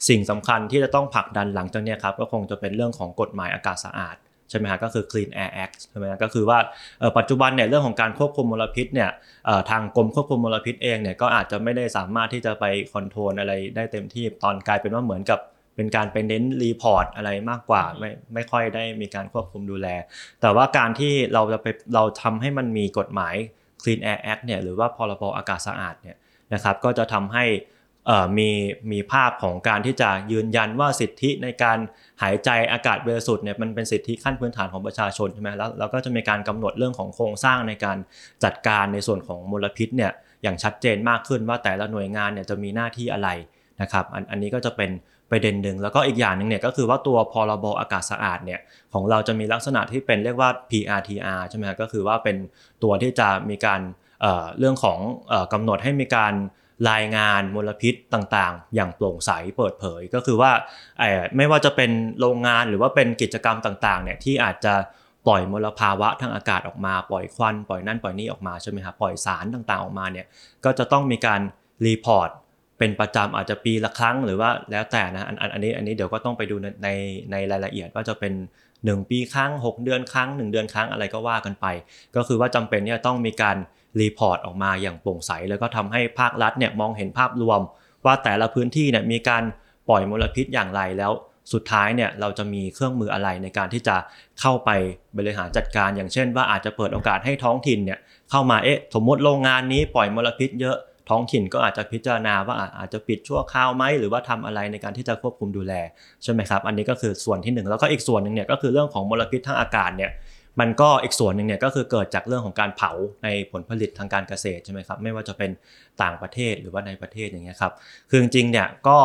Speaker 3: สิ่งสำคัญที่จะต้องผลักดันหลังจากเนี้ครับก็คงจะเป็นเรื่องของกฎหมายอากาศสะอาดใช่ไหมฮะก็คือ Clean Air Act ใช่ไหมฮะก็คือว่าเอ่อปัจจุบันเนี่ยเรื่องของการควบคุมมลพิษเนี่ยเอ่อทางกรมควบคุมมลพิษเองเนี่ยก็อาจจะไม่ได้สามารถที่จะไป control อะไรได้เต็มที่ตอนกลายเป็นว่าเหมือนกับเป็นการไปเน้น report อะไรมากกว่าไม่ไม่ค่อยได้มีการควบคุมดูแล แต่ว่าการที่เราจะไปเราทำให้มันมีกฎหมาย Clean Air Act เนี่ยหรือว่าพรบอากาศสะอาดเนี่ยนะครับก็จะทำให้เอ่อ มีมีภาพของการที่จะยืนยันว่าสิทธิในการหายใจอากาศบริสุทธิ์เนี่ยมันเป็นสิทธิขั้นพื้นฐานของประชาชนใช่ไหมแล้วเราก็จะมีการกำหนดเรื่องของโครงสร้างในการจัดการในส่วนของมลพิษเนี่ยอย่างชัดเจนมากขึ้นว่าแต่ละหน่วยงานเนี่ยจะมีหน้าที่อะไรนะครับอันอันนี้ก็จะเป็นประเด็นหนึ่งแล้วก็อีกอย่างหนึ่งเนี่ยก็คือว่าตัวพรบอากาศสะอาดเนี่ยของเราจะมีลักษณะที่เป็นเรียกว่า PRTR ใช่ไหมก็คือว่าเป็นตัวที่จะมีการเเรื่องของออกำหนดให้มีการ รายงานมลพิษต่างๆ อย่างโปร่งใสเปิดเผยก็คือว่าไม่ว่าจะเป็นโรงงานหรือว่าเป็นกิจกรรมต่างๆเนี่ยที่อาจจะปล่อยมลภาวะทางอากาศออกมาปล่อยควันปล่อยนั่นปล่อยนี่ออกมาใช่ไหมครับปล่อยสารต่างๆออกมาเนี่ยก็จะต้องมีการ report เป็นประจำอาจจะปีละครั้งหรือว่าแล้วแต่นะอันอันนี้อันนี้เดี๋ยวก็ต้องไปดูในในในรายละเอียดว่าจะเป็น 1 ปีครั้ง 6 เดือนครั้ง 1 เดือนครั้งอะไรก็ว่ากันไป ก็คือว่าจำเป็นเนี่ยต้องมีการ report ออกมาอย่างโปร่งใส แล้วก็ทำให้ภาครัฐเนี่ยมองเห็นภาพรวม ว่าแต่ละพื้นที่เนี่ยมีการปล่อยมลพิษอย่างไรแล้วสุดท้ายเนี่ยเราจะมีเครื่องมืออะไรในการที่จะเข้าไปบริหารจัดการ อย่างเช่น ว่าอาจจะเปิดโอกาสให้ท้องถิ่นเนี่ยเข้ามาเอ๊ะสมมติโรงงานนี้ปล่อยมลพิษเยอะท้องถิ่นก็อาจจะพิจารณาว่าอาจจะปิดชั่วคราวไหมหรือว่าทำอะไรในการที่จะควบคุมดูแลใช่ไหมครับ อันนี้ก็คือส่วนที่หนึ่งแล้วก็อีกส่วนหนึ่งเนี่ยก็คือเรื่องของมลพิษทางอากาศเนี่ย มันก็อีกส่วนหนึ่งเนี่ยก็คือเกิดจากเรื่องของการเผาในผลผลิตทางการเกษตรใช่ไหมครับไม่ว่าจะเป็นต่างประเทศหรือว่าในประเทศอย่างเงี้ยครับคือจริงๆเนี่ยก็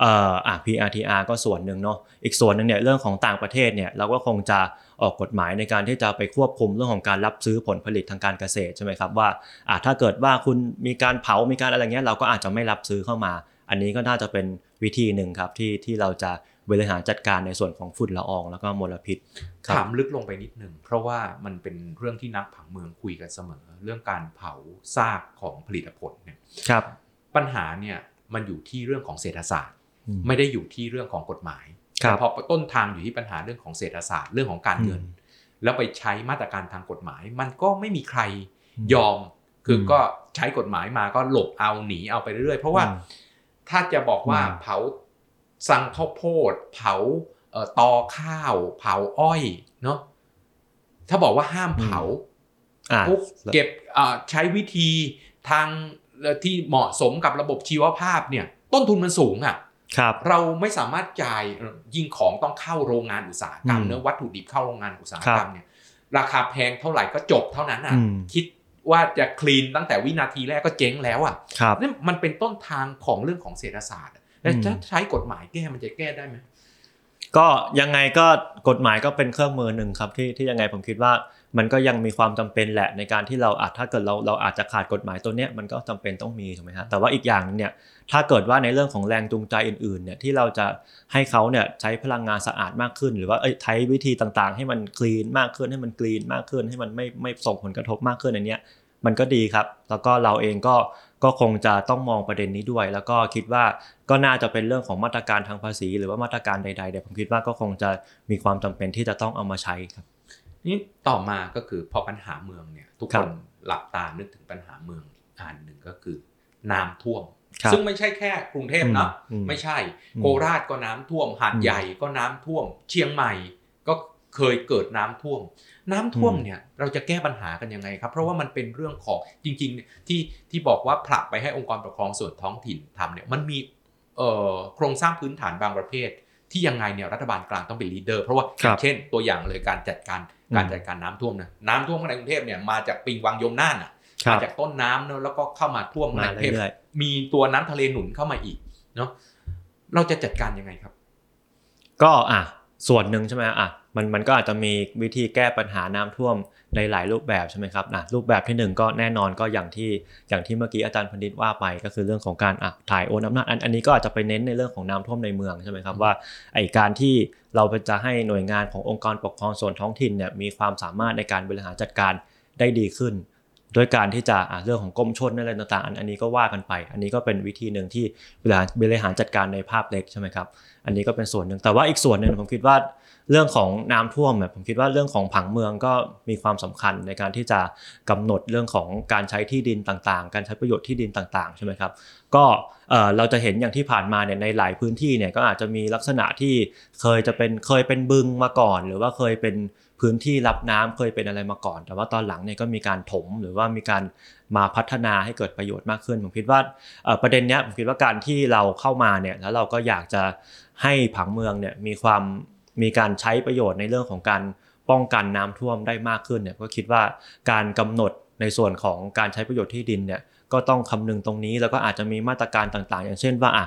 Speaker 3: เอ่อ PRTR ก็ส่วนหนึ่งเนาะอีกส่วนหนึ่งเนี่ยเรื่องของต่างประเทศเนี่ยเราก็คงจะออกกฎหมายในการที่จะไปควบคุมเรื่องของการรับซื้อผลผลิตทางการเกษตรใช่ไหมครับว่าอะถ้าเกิดว่าคุณมีการเผา มีการอะไรเงี้ยเราก็อาจจะไม่รับซื้อเข้ามา อันนี้ก็น่าจะเป็นวิธีหนึ่งครับที่ที่เราจะ บริหารจัดการในส่วนของฝุ่นละออง แล้วก็มลพิษครับ
Speaker 1: ถามลึกลงไปนิดหนึ่งเพราะว่ามันเป็นเรื่องที่นักผังเมืองคุยกันเสมอ เรื่องการเผาซากของผลิตผลเนี่ย
Speaker 3: ครับ
Speaker 1: ปัญหาเนี่ยมันอยู่ที่เรื่องของเศรษฐศาสตร์
Speaker 3: อืม
Speaker 1: ไม่ได้อยู่ที่เรื่องของกฎหมาย
Speaker 3: ครับ
Speaker 1: แต่พอต้นทางอยู่ที่ปัญหาเรื่องของเศรษฐศาสตร์เรื่องของการเงิน
Speaker 3: อืม
Speaker 1: แล้วไปใช้มาตรการทางกฎหมาย มันก็ไม่มีใคร
Speaker 3: อืม
Speaker 1: ยอม คืออ
Speaker 3: ม
Speaker 1: ก็ใช้กฎหมายมาก็หลบเอาหนีเอาไปเรื่อยๆเพราะว่า
Speaker 3: อืม
Speaker 1: ถ้าจะบอกว่า
Speaker 3: อืม
Speaker 1: เผา สังข้าวโพด เผาเอ่อตอข้าว เผาอ้อยเนาะถ้าบอกว่าห้ามเผา
Speaker 3: อ่า
Speaker 1: ปุ๊บเก็บเอ่อใช้วิธีทางเอ่อที่เหมาะสมกับระบบชีวภาพเนี่ย ต้นทุนมันสูงอะ่ะ
Speaker 3: ครับ
Speaker 1: เราไม่สามารถจ่ายเอ่อยิ่งของต้องเข้าโรงงานอุตสาหกรรม
Speaker 3: อืม
Speaker 1: เนื้อะวัตถุดิบเข้าโรงงานอุตสาหกรรม
Speaker 3: ครับ
Speaker 1: เนี่ยราคาแพงเท่าไหร่ก็จบเท่านั้นอะ
Speaker 3: อืม
Speaker 1: คิดว่าจะคลีนตั้งแต่วินาทีแรกก็เจ๊งแล้วอะ
Speaker 3: ครับ
Speaker 1: นี่มันเป็นต้นทางของเรื่องของเศรษฐศาสตร์อะ แล้ว
Speaker 3: อืม
Speaker 1: ถ้าใช้กฎหมายแก้มันจะแก้ได้ไหม
Speaker 3: ก็ยังไงก็กฎหมายก็เป็นเครื่องมือหนึ่งครับที่ที่ยังไงผมคิดว่ามันก็ยังมีความจำเป็นแหละในการที่เราอาจถ้าเกิดเราเราอาจจะขาดกฎหมายตัวเนี้ยมันก็จำเป็นต้องมีถูกไหมฮะแต่ว่าอีกอย่างหนึงเนี่ยถ้าเกิดว่าในเรื่องของแรงจูงใจอื่นๆเนี่ยที่เราจะให้เขาเนี่ยใช้พลังงานสะอาดมากขึ้น หรือว่าเอ้ยใช้วิธีต่างๆ ให้มันคลีนมากขึ้นให้มันคลีนมากขึ้น ให้มันไม่ไม่ส่งผลกระทบมากขึ้นอันเนี้ยมันก็ดีครับ แล้วก็เราเองก็ ก็คงจะต้องมองประเด็นนี้ด้วย แล้วก็คิดว่าก็น่าจะเป็นเรื่องของมาตรการทางภาษี หรือว่ามาตรการใดๆเดี๋ยวผมคิดว่าก็คงจะมีความจำเป็นที่จะต้องเอามาใช้ครับ
Speaker 1: นี่ต่อมาก็คือพอปัญหาเมืองเนี่ยทุก
Speaker 3: ครั
Speaker 1: ค
Speaker 3: บ
Speaker 1: นหลับตานึกถึงปัญหาเมืองอันหนึ่งก็คือน้ำท่วม
Speaker 3: ครับ
Speaker 1: ซึ่งไม่ใช่แค่กรุงเทพนะ
Speaker 3: อืม
Speaker 1: ไม่ใช่
Speaker 3: อืม
Speaker 1: โคราชก็น้ำท่วมหาด
Speaker 3: อืม
Speaker 1: ใหญ่ก็น้ำท่วม เชียงใหม่ก็ เคยเกิดน้ำท่วม น้ำท่วม
Speaker 3: อืม
Speaker 1: เนี่ยเราจะแก้ปัญหากันยังไงครับ เพราะว่ามันเป็นเรื่องของจริงๆเนี่ยที่ที่บอกว่าผลักไปให้องค์กรปกครองส่วนท้องถิ่นทำเนี่ยมันมีเอ่อโครงสร้างพื้นฐานบางประเภท ที่ยังไงเนี่ยรัฐบาลกลางต้องเป็นลีดเดอร์ เพราะว่าอ
Speaker 3: ครั
Speaker 1: ย่า
Speaker 3: บ
Speaker 1: งเช่น ตัวอย่างเลยการจัดการการจัดการน้ำท่วมนะน้ำท่วมในกรุงเทพเนี่ยมาจากปิงวังยมน่านอะ
Speaker 3: ครั
Speaker 1: มา
Speaker 3: บ
Speaker 1: จากต้นน้ำเนอะแล้วก็เข้ามาท่วมใน
Speaker 3: มาก
Speaker 1: รุงเทพ
Speaker 3: เรื่อย
Speaker 1: มีตัวน้ำทะเลหนุนเข้ามาอีกเนาะเราจะจัดการยังไงครับ
Speaker 3: ก็อะส่วนหนึ่งใช่ไหมอะ มันมันก็อาจจะมีวิธีแก้ปัญหาน้ำท่วมในหลายรูปแบบใช่ไหมครับนะรูปแบบที่หนึ่งก็แน่นอนก็อย่างที่อย่างที่เมื่อกี้อาจารย์พนิษฐ์ว่าไป ก็คือเรื่องของการอะถ่ายโอนอำนาจอันอันนี้ก็อาจจะไปเน้นในเรื่องของน้ำท่วมในเมืองใช่ไหมครับว่าไอการที่เราจะให้หน่วยงานขององค์กรปกครองส่วนท้องถิ่นเนี่ยมีความสามารถในการบริหารจัดการได้ดีขึ้นด้วยการที่จะอะเรื่องของกรมชนอะไรต่างๆอันอันนี้ก็ว่ากันไป อันนี้ก็เป็นวิธีหนึ่งที่บริหารบริหารจัดการในภาพเล็กใช่ไหมครับ อันนี้ก็เป็นส่วนหนึ่งแต่ว่าอีกส่วนหนึ่งผมคิดว่า เรื่องของน้ำท่วมเนี่ยผมคิดว่าเรื่องของผังเมืองก็มีความสำคัญในการที่จะกำหนดเรื่องของการใช้ที่ดินต่างๆ การใช้ประโยชน์ที่ดินต่างๆใช่ไหมครับก็เราจะเห็นอย่างที่ผ่านมาเนี่ยในหลายพื้นที่เนี่ยก็อาจจะมีลักษณะที่เคยจะเป็นเคยเป็นบึงมาก่อน หรือว่าเคยเป็นพื้นที่รับน้ำเคยเป็นอะไรมาก่อน แต่ว่าตอนหลังเนี่ยก็มีการถมหรือว่ามีการมาพัฒนาให้เกิดประโยชน์มากขึ้นผมคิดว่าประเด็นเนี้ยผมคิดว่าการที่เราเข้ามาเนี่ยแล้วเราก็อยากจะให้ผังเมืองเนี่ยมีความ มีการใช้ประโยชน์ในเรื่องของการป้องกันน้ำท่วมได้มากขึ้นเนี่ยก็คิดว่าการกำหนดในส่วนของการใช้ประโยชน์ที่ดินเนี่ยก็ต้องคำนึงตรงนี้แล้วก็อาจจะมีมาตรการต่างๆ อย่างเช่นว่าอะ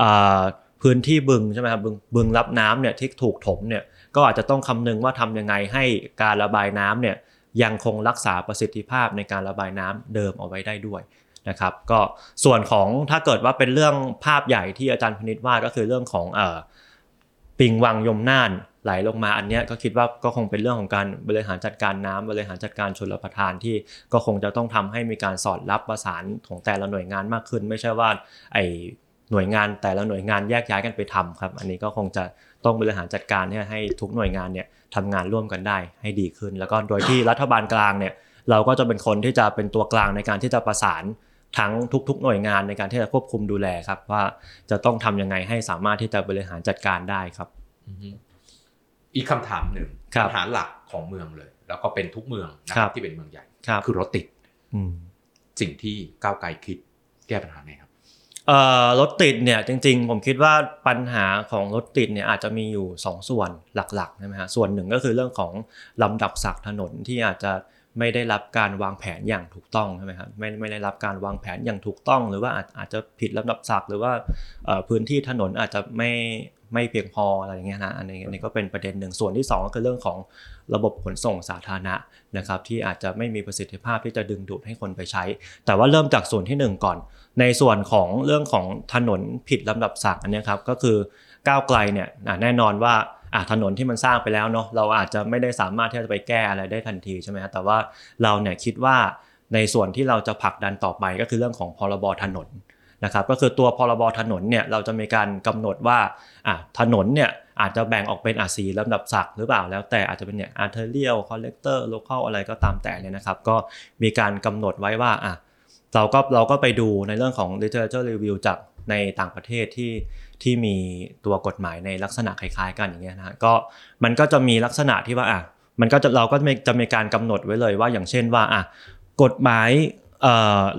Speaker 3: อ่าพื้นที่บึงใช่ไหมครับบึงบึงรับน้ำเนี่ยที่ถูกถมเนี่ยก็อาจจะต้องคำนึงว่าทำยังไงให้การระบายน้ำเนี่ยยังคงรักษาประสิทธิภาพในการระบายน้ำเดิมเอาไว้ได้ด้วยนะครับ ก็ส่วนของถ้าเกิดว่าเป็นเรื่องภาพใหญ่ที่อาจารย์พนิษฐ์ว่าก็คือเรื่องของเอ่อ ปิงวังยมน่านไหลลงมาอันนี้ก็คิดว่าก็คงเป็นเรื่องของการบริหารจัดการน้ำบริหารจัดการชลประทานที่ก็คงจะต้องทำให้มีการสอดรับประสานของแต่ละหน่วยงานมากขึ้น ไม่ใช่ว่าไอหน่วยงานแต่ละหน่วยงานแยกย้ายกันไปทำครับ อันนี้ก็คงจะต้องบริหารจัดการให้ให้ทุกหน่วยงานเนี่ยทำงานร่วมกันได้ให้ดีขึ้น แล้วก็โดยที่รัฐบาลกลางเนี่ยเราก็จะเป็นคนที่จะเป็นตัวกลางในการที่จะประสาน ทั้งทุก ๆ หน่วยงานในการที่จะควบคุมดูแลครับว่าจะต้องทำยังไงให้สามารถที่จะบริหารจัดการได้ครับ
Speaker 1: อือฮึอีกคำถามหนึ่ง
Speaker 3: ครับ
Speaker 1: ปัญหาหลักของเมืองเลย แล้วก็เป็นทุกเมืองนะค
Speaker 3: ครั
Speaker 1: รับบที่เป็นเมืองใหญ่
Speaker 3: ครับ
Speaker 1: คือรถติด
Speaker 3: อืม
Speaker 1: สิ่งที่ก้าวไกลคิดแก้ปัญหาไงครับ
Speaker 3: เอ่อรถติดเนี่ยจริงๆ ผมคิดว่าปัญหาของรถติดเนี่ยอาจจะมีอยู่ 2 ส่วนหลักๆใช่ไหมฮะส่วนหนึ่งก็คือเรื่องของลำดับศักดิ์ถนนที่อาจจะ ไม่ได้รับการวางแผนอย่างถูกต้องใช่ไหมครับไม่ไม่ได้รับการวางแผนอย่างถูกต้อง หรือว่าอาจอาจจะผิดลำดับศักดิ์หรือว่าพื้นที่ถนนอาจจะไม่ไม่เพียงพออะไรอย่างเงี้ยนะอันนี้อันนี้ก็เป็นประเด็นหนึ่งส่วนที่สองก็คือเรื่องของระบบขนส่งสาธารณะนะครับที่อาจจะไม่มีประสิทธิภาพที่จะดึงดูดให้คนไปใช้ แต่ว่าเริ่มจากส่วนที่หนึ่งก่อน ในส่วนของเรื่องของถนนผิดลำดับศักดิ์อันเนี้ยครับก็คือก้าวไกลเนี่ยแน่นอนว่า ถนนที่มันสร้างไปแล้วเนาะเราอาจจะไม่ได้สามารถที่จะไปแก้อะไรได้ทันทีใช่ไหมฮะแต่ว่าเราเนี่ยคิดว่าในส่วนที่เราจะผลักดันต่อไปก็คือเรื่องของพรบถนนนะครับก็คือตัวพรบถนนเนี่ยเราจะมีการกำหนดว่าอะถนนเนี่ยอาจจะแบ่งออกเป็นอาสีลำดับศักดิ์หรือเปล่าแล้วแต่อาจจะเป็นเนี่ย arterial collector local อลอะไรก็ตามแต่เนี่ยนะครับ ก็มีการกำหนดไว้ว่าอะเราก็เราก็ไปดูในเรื่องของ literature review จากในต่างประเทศที่ ที่มีตัวกฎหมายในลักษณะคล้ายๆ กันอย่างเงี้ยนะฮะก็มันก็จะมีลักษณะที่ว่าอะมันก็จะเราก็จะมีการกำหนดไว้เลยว่าอย่างเช่นว่าอะกฎหมาย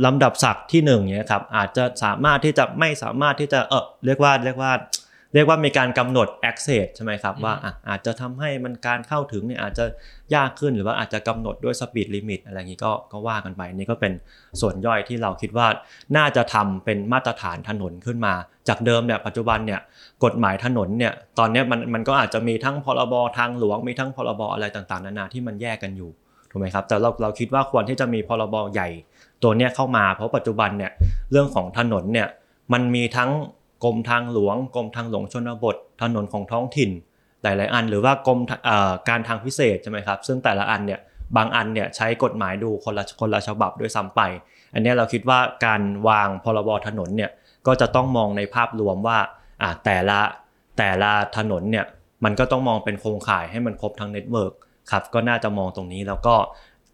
Speaker 3: ลำดับศักดิ์ที่หนึ่งเนี่ยครับอาจจะสามารถที่จะไม่สามารถที่จะเออเรียกว่าเรียกว่า เรียกว่ามีการกำหนด access ใช่ไหมครับ
Speaker 1: อืม
Speaker 3: ว่าอะอาจจะทำให้มันการเข้าถึงเนี่ยอาจจะยากขึ้นหรือว่าอาจจะกำหนดด้วย speed limit อะไรอย่างนี้ก็ก็ว่ากันไปนี่ก็เป็นส่วนย่อยที่เราคิดว่าน่าจะทำเป็นมาตรฐานถนนขึ้นมา จากเดิมเนี่ยปัจจุบันเนี่ยกฎหมายถนนเนี่ยตอนเนี้ยมันมันก็อาจจะมีทั้งพรบทางหลวงมีทั้งพรบอะไรต่างๆนานาที่มันแยกกันอยู่ถูกไหมครับแต่เราเราคิดว่าควรที่จะมีพรบใหญ่ตัวเนี้ยเข้ามา เพราะปัจจุบันเนี่ยเรื่องของถนนเนี่ยมันมีทั้ง กรมทางหลวงกรมทางหลวงชนบท ถนนของท้องถิ่น หลาย ๆ อัน หรือว่ากรมการทางพิเศษใช่ไหมครับ ซึ่งแต่ละอันเนี่ยบางอันเนี่ยใช้กฎหมายดูคนละคนละฉบับด้วยซ้ำไป อันนี้เราคิดว่าการวางพรบถนนเนี่ยก็จะต้องมองในภาพรวมว่าแต่ละแต่ละถนนเนี่ยมันก็ต้องมองเป็นโครงข่ายให้มันครบทั้งเน็ตเวิร์กครับก็น่าจะมองตรงนี้แล้วก็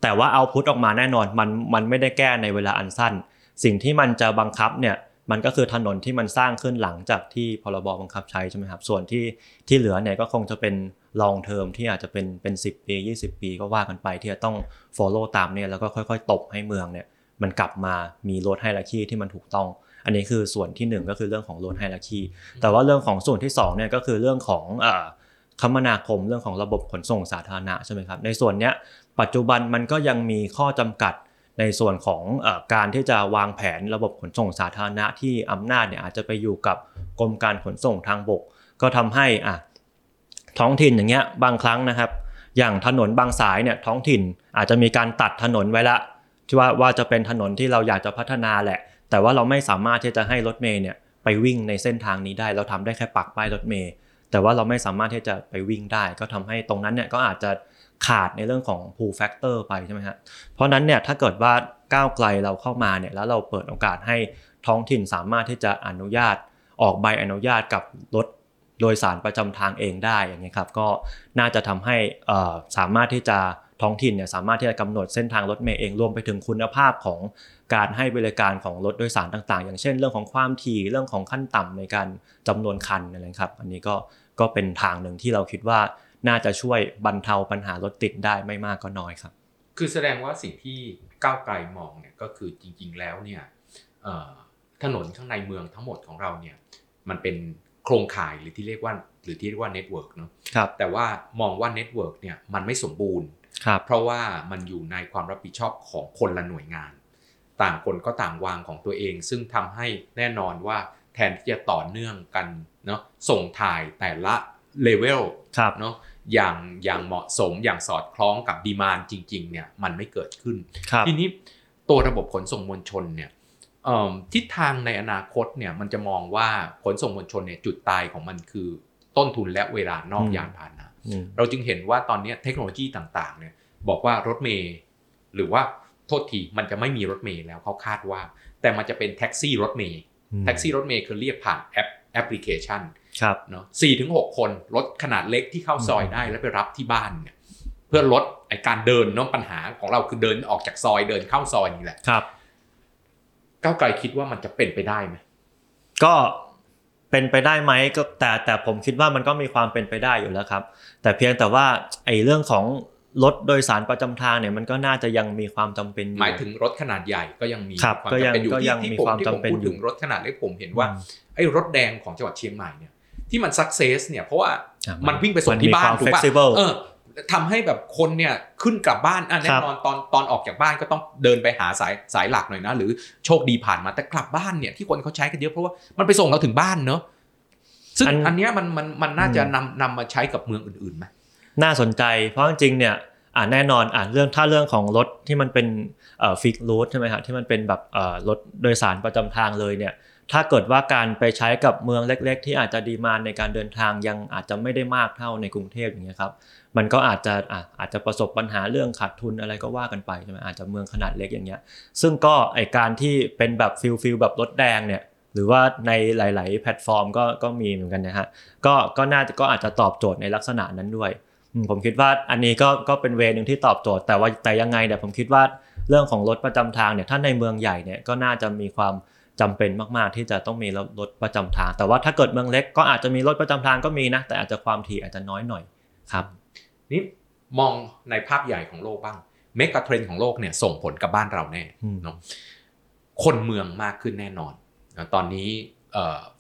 Speaker 3: แต่ว่าเอาพุทออกมาแน่นอนมันมันไม่ได้แก้ในเวลาอันสั้น สิ่งที่มันจะบังคับเนี่ย มันก็คือถนนที่มันสร้างขึ้นหลังจากที่พรบบังคับใช้ใช่ไหมครับ ส่วนที่ที่เหลือเนี่ยก็คงจะเป็น long term ที่อาจจะเป็นเป็น 10 ปี 20 ปีก็ว่ากันไปที่จะต้อง follow ตามเนี่ยแล้วก็ค่อยๆ ตบให้เมืองเนี่ยมันกลับมามีรถไฮรักีที่มันถูกต้อง อันนี้คือส่วนที่หนึ่งก็คือเรื่องของรถไฮรักีแต่ว่าเรื่องของส่วนที่สองเนี่ยก็คือเรื่องของเอ่อคมนาคมเรื่องของระบบขนส่งสาธารณะใช่ไหมครับในส่วนเนี้ยปัจจุบันมันก็ยังมีข้อจำกัด ในส่วนของอการที่จะวางแผนระบบขนส่งสาธารณะที่อำนาจเนี่ยอาจจะไปอยู่กับกรมการขนส่งทางบก ก็ทำให้อะท้องถิ่นอย่างเงี้ยบางครั้งนะครับ อย่างถนนบางสายเนี่ยท้องถิ่นอาจจะมีการตัดถนนไว้ละที่ว่าว่าจะเป็นถนนที่เราอยากจะพัฒนาแหละ แต่ว่าเราไม่สามารถที่จะให้รถเมย์เนี่ยไปวิ่งในเส้นทางนี้ได้ เราทำได้แค่ปักป้ายรถเมย์แต่ว่าเราไม่สามารถที่จะไปวิ่งได้ ก็ทำให้ตรงนั้นเนี่ยก็อาจจะ ขาดในเรื่องของ pull factor ไปใช่ไหมฮะเพราะนั้นเนี่ยถ้าเกิดว่าก้าวไกลเราเข้ามาเนี่ยแล้วเราเปิดโอกาสให้ท้องถิ่นสามารถที่จะอนุญาตออกใบอนุญาตกับรถโดยสารประจำทางเองได้อย่างนี้ครับก็น่าจะทำให้สามารถที่จะท้องถิ่นเนี่ยสามารถที่จะกำหนดเส้นทางรถเมย์เองรวมไปถึงคุณภาพของการให้บริการของรถโดยสารต่าง ๆ อย่างเช่น เรื่องของความถี่เรื่องของขั้นต่ำในการจำนวนคันอะไรครับ อันนี้ก็ก็เป็นทางหนึ่งที่เราคิดว่า น่าจะช่วยบรรเทาปัญหารถติดได้ไม่มากก็น้อยครับ
Speaker 1: คือแสดงว่าสิ่งที่ก้าวไกลมองเนี่ยก็คือจริง ๆ แล้วเนี่ยถนนข้างในเมืองทั้งหมดของเราเนี่ยมันเป็นโครงข่ายหรือที่เรียกว่าหรือที่เรียกว่า network เนาะแต่ว่ามองว่า network เนี่ยมันไม่สมบูรณ์ เพราะว่ามันอยู่ในความรับผิดชอบของคนละหน่วยงาน ต่างคนก็ต่างวางของตัวเอง ซึ่งทำให้แน่นอนว่าแทนที่จะต่อเนื่องกันเนาะส่งถ่ายแต่ละเลเวลเนาะ อย่างอย่างเหมาะสมอย่างสอดคล้องกับ demand จริงๆเนี่ยมันไม่เกิดขึ้น ทีนี้ตัวระบบขนส่งมวลชนเนี่ยทิศทางในอนาคตเนี่ยมันจะมองว่าขนส่งมวลชนเนี่ยจุดตายของมันคือต้นทุนและเวลานอกยานพาหนะเราจึงเห็นว่าตอนนี้เทคโนโลยีต่างๆเนี่ยบอกว่ารถเมย์หรือว่าโทษทีมันจะไม่มีรถเมย์แล้วเขาคาดว่า แต่มันจะเป็นแท็กซี่รถเมย์แท็กซี่รถเมย์คือเรียกผ่านแอปแอปพลิเคชัน เนาะสี่ถึงหกคนรถขนาดเล็กที่เข้าซอยได้แล้วไปรับที่บ้านเนี่ยเพื่อลดไอ้การเดินเนาะปัญหาของเราคือเดินออกจากซอยเดินเข้าซอยนี่แหละ
Speaker 3: ครับ
Speaker 1: ก้าวไกลคิดว่ามันจะเป็นไปได้ไหม
Speaker 3: ก็เป็นไปได้ไหมก็แต่แต่ผมคิดว่ามันก็มีความเป็นไปได้อยู่แล้วครับ แต่เพียงแต่ว่าไอ้เรื่องของรถโดยสารประจำทางเนี่ยมันก็น่าจะยังมีความจำเป็นอยู่
Speaker 1: หมายถึงรถขนาดใหญ่ก็ยังมี
Speaker 3: ความจำเป็นอยู่ที่ที่ผมที่ผมพูด
Speaker 1: ถึงรถขนาดเล็กผมเห็นว่าไอ้รถแดงของจังหวัดเชียงใหม่เนี่ย ที่มันสักเซสเนี่ยเพราะว่ามันวิ่งไปส่งที่บ้านถูกป่ะเออทำให้แบบคนเนี่ยขึ้นกลับบ้านอะแน่นอนตอนตอนออกจากบ้านก็ต้องเดินไปหาสายสายหลักหน่อยนะ หรือโชคดีผ่านมาแต่กลับบ้านเนี่ยที่คนเขาใช้กันเยอะเพราะว่ามันไปส่งเราถึงบ้านเนอะซึ่งอันนี้มันมันมันน่าจะนำนำมาใช้กับเมืองอื่นๆไหม
Speaker 3: น่าสนใจเพราะจริงเนี่ยอ่าแน่นอนอ่าเรื่องถ้าเรื่องของรถที่มันเป็นเอ่อฟิกรูทใช่ไหมครับที่มันเป็นแบบเอ่อรถโดยสารประจำทางเลยเนี่ย ถ้าเกิดว่าการไปใช้กับเมืองเล็ก ๆ ที่อาจจะ demand ในการเดินทางยังอาจจะไม่ได้มากเท่าในกรุงเทพอย่างเงี้ยครับ มันก็อาจจะอาจจะประสบปัญหาเรื่องขาดทุนอะไรก็ว่ากันไปใช่ไหมอาจจะเมืองขนาดเล็กอย่างเงี้ย ซึ่งก็ไอ้การที่เป็นแบบ feel feel แบบรถแดงเนี่ยหรือว่าในหลาย ๆ แพลตฟอร์มก็ก็มีเหมือนกันนะฮะก็ก็น่าจะก็อาจจะตอบโจทย์ในลักษณะนั้นด้วย ผมคิดว่าอันนี้ก็ก็เป็น way นึงที่ตอบโจทย์แต่ว่าแต่ยังไงเนี่ยผมคิดว่าเรื่องของรถประจำทางเนี่ยถ้าในเมืองใหญ่เนี่ยก็น่าจะมีความ จำเป็นมากๆ ที่จะต้องมีรถประจำทาง แต่ว่าถ้าเกิดเมืองเล็กก็อาจจะมีรถประจำทางก็มีนะ แต่อาจจะความถี่อาจจะน้อยหน่อยครับ
Speaker 1: นี่มองในภาพใหญ่ของโลกบ้างเมกะเทรนของโลกเนี่ยส่งผลกับบ้านเราแน่เนาะคนเมืองมากขึ้นแน่นอน ตอนนี้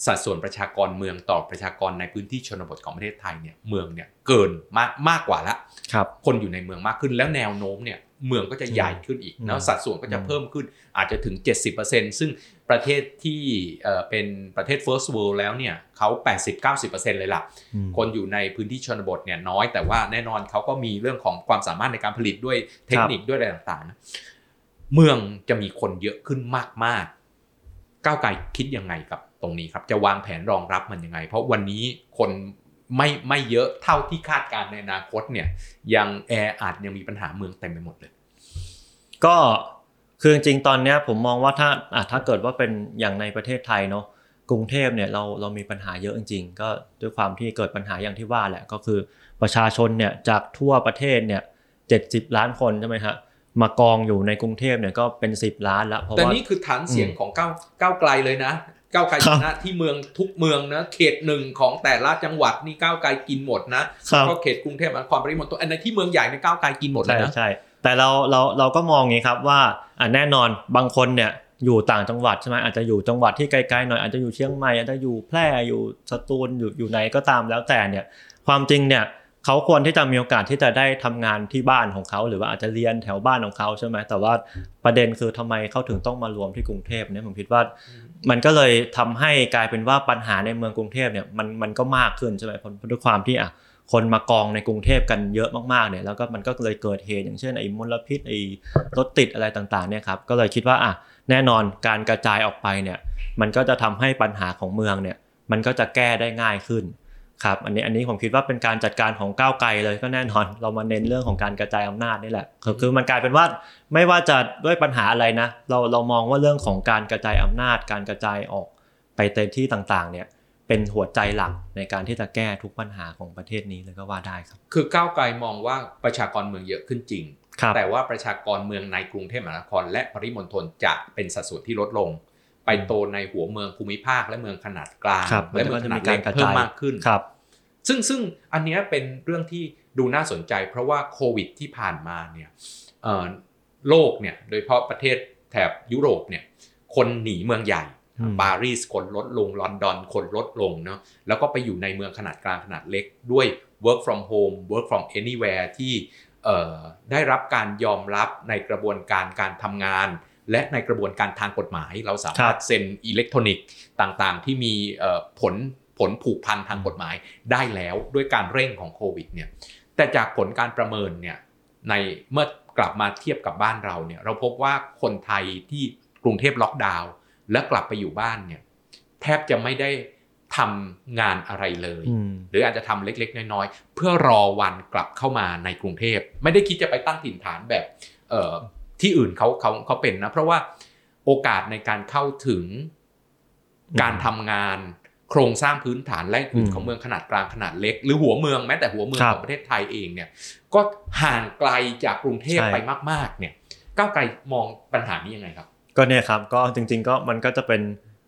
Speaker 1: สัดส่วนประชากรเมืองต่อประชากรในพื้นที่ชนบทของประเทศไทยเนี่ยเมืองเนี่ยเกินมากมากกว่าละ
Speaker 3: ครับ
Speaker 1: คนอยู่ในเมืองมากขึ้นแล้วแนวโน้มเนี่ยเมืองก็จะใหญ่ขึ้นอีกแล้วสัดส่วนก็จะเพิ่มขึ้นอาจจะถึง 70%ซึ่ง ประเทศที่เป็นประเทศ first world แล้วเนี่ยเขา 80-90%เลยล่ะ คนอยู่ในพื้นที่ชนบทเนี่ยน้อยแต่ว่าแน่นอนเขาก็มีเรื่องของความสามารถในการผลิตด้วยเทคนิคด้วยอะไรต่างๆนะเมืองจะมีคนเยอะขึ้นมากๆ ก้าวไกลคิดยังไงกับตรงนี้ครับ จะวางแผนรองรับมันยังไง เพราะวันนี้คนไม่ไม่เยอะเท่าที่คาดการในอนาคตเนี่ยยังแออัดยังมีปัญหาเมืองเต็มไปหมดเลย
Speaker 3: ก็ คือจริงๆตอนนี้ผมมองว่าถ้าถ้าเกิดว่าเป็นอย่างในประเทศไทยเนาะกรุงเทพเนี่ยเราเรามีปัญหาเยอะจริงๆ ก็ด้วยความที่เกิดปัญหาอย่างที่ว่าแหละก็คือประชาชนเนี่ยจากทั่วประเทศเนี่ยเจ็ดสิบล้านคนใช่ไหมฮะมากองอยู่ในกรุงเทพเนี่ยก็เป็นสิบล้านแล้วเพราะว่าแต่
Speaker 1: นี่คือฐานเสียงของก้าวก้าวไกลเลยนะก้าวไกลชนะที่เมืองทุกเมืองนะเขตหนึ่งของแต่ละจังหวัดนี่ก้าวไกลกินหมดนะก็เขตกรุงเทพมหานครปริมณฑลอันในที่เมืองใหญ่ในก้าวไกลกินหมดเลยนะ
Speaker 3: ใช่ แต่เราเราเราก็มองไงครับว่าอ่าแน่นอนบางคนเนี่ยอยู่ต่างจังหวัดใช่ไหมอาจจะอยู่จังหวัดที่ไกลๆหน่อยอาจจะอยู่เชียงใหม่อาจจะอยู่แพร่อยู่สตูลอยู่อยู่ไหนก็ตามแล้วแต่เนี่ยความจริงเนี่ยเขาควรที่จะมีโอกาสที่จะได้ทำงานที่บ้านของเขา หรือว่าอาจจะเรียนแถวบ้านของเขาใช่ไหมแต่ว่าประเด็นคือทำไมเขาถึงต้องมารวมที่กรุงเทพเนี่ยผมคิดว่า มันก็เลยทำให้กลายเป็นว่าปัญหาในเมืองกรุงเทพเนี่ยมันมันก็มากขึ้นใช่ไหมเพราะด้วยความที่อะ คนมากองในกรุงเทพกันเยอะมากๆเนี่ยแล้วก็มันก็เลยเกิดเหตุอย่างเช่นไอ้มลพิษไอ้รถติดอะไรต่างๆเนี่ยครับก็เลยคิดว่าอะแน่นอนการกระจายออกไปเนี่ยมันก็จะทำให้ปัญหาของเมืองเนี่ยมันก็จะแก้ได้ง่ายขึ้นครับอันนี้อันนี้ผมคิดว่าเป็นการจัดการของก้าวไกลเลยก็แน่นอน เรามาเน้นเรื่องของการกระจายอำนาจนี่แหละคือคือมันกลายเป็นว่าไม่ว่าจะด้วยปัญหาอะไรนะ เราเรามองว่าเรื่องของการกระจายอำนาจ การกระจายออกไปเต็มที่ต่างๆเนี่ย เป็นหัวใจหลักในการที่จะแก้ทุกปัญหาของประเทศนี้เลยก็ว่าได้ครับ
Speaker 1: คือก้าวไกลมองว่าประชากรเมืองเยอะขึ้นจริง
Speaker 3: ครับ
Speaker 1: แต่ว่าประชากรเมืองในกรุงเทพมหานคร และปริมณฑลจะเป็นสัดส่วนที่ลดลง ไปโตในหัวเมืองภูมิภาคและเมืองขนาดกลาง
Speaker 3: ครับ
Speaker 1: และเมืองขนาดเล็ก
Speaker 3: มันก็จะมีการกระจาย
Speaker 1: เพิ่มมากขึ้น
Speaker 3: ครับ
Speaker 1: ซึ่งซึ่งอันเนี้ยเป็นเรื่องที่ดูน่าสนใจ เพราะว่าโควิดที่ผ่านมาเนี่ยเอ่อโลกเนี่ยโดยเฉพาะประเทศแถบยุโรปเนี่ยคนหนีเมืองใหญ่
Speaker 3: อืม
Speaker 1: ปารีสคนลดลงลอนดอนคนลดลงเนาะแล้วก็ไปอยู่ในเมืองขนาดกลางขนาดเล็กด้วย work from home work from anywhere ที่เอ่อได้รับการยอมรับในกระบวนการการทำงาน และในกระบวนการทางกฎหมาย เราสามารถเซ็นอิเล็กทรอนิกส์ต่างๆ ที่มีเอ่อผลผลผูกพันทางกฎหมายได้แล้วด้วยการเร่งของโควิดเนี่ยแต่จากผลการประเมินเนี่ยในเมื่อกลับมาเทียบกับบ้านเราเนี่ยเราพบว่าคนไทยที่กรุงเทพล็อกดาวน์ และกลับไปอยู่บ้านเนี่ยแทบจะไม่ได้ทำงานอะไรเลย
Speaker 3: อืม
Speaker 1: หรืออาจจะทำเล็กๆ น้อยๆ เพื่อรอวันกลับเข้ามาในกรุงเทพ ไม่ได้คิดจะไปตั้งถิ่นฐานแบบเอ่อที่อื่นเขาเขาเขาเป็นนะ เพราะว่าโอกาสในการเข้าถึงการทำงานโครงสร้างพื้นฐานและอื่น
Speaker 3: อืม
Speaker 1: ของเมืองขนาดกลางขนาดเล็ก หรือหัวเมืองแม้แต่หัวเมือง
Speaker 3: ครับ
Speaker 1: ของประเทศไทยเองเนี่ย ก็ห่างไกลจากกรุงเทพ
Speaker 3: ใช่
Speaker 1: ไปมาก ๆ เนี่ยก้าวไกลมองปัญหานี้ยังไงครับ
Speaker 3: ก็เนี่ยครับก็จริง ๆ ก็มันก็จะเป็น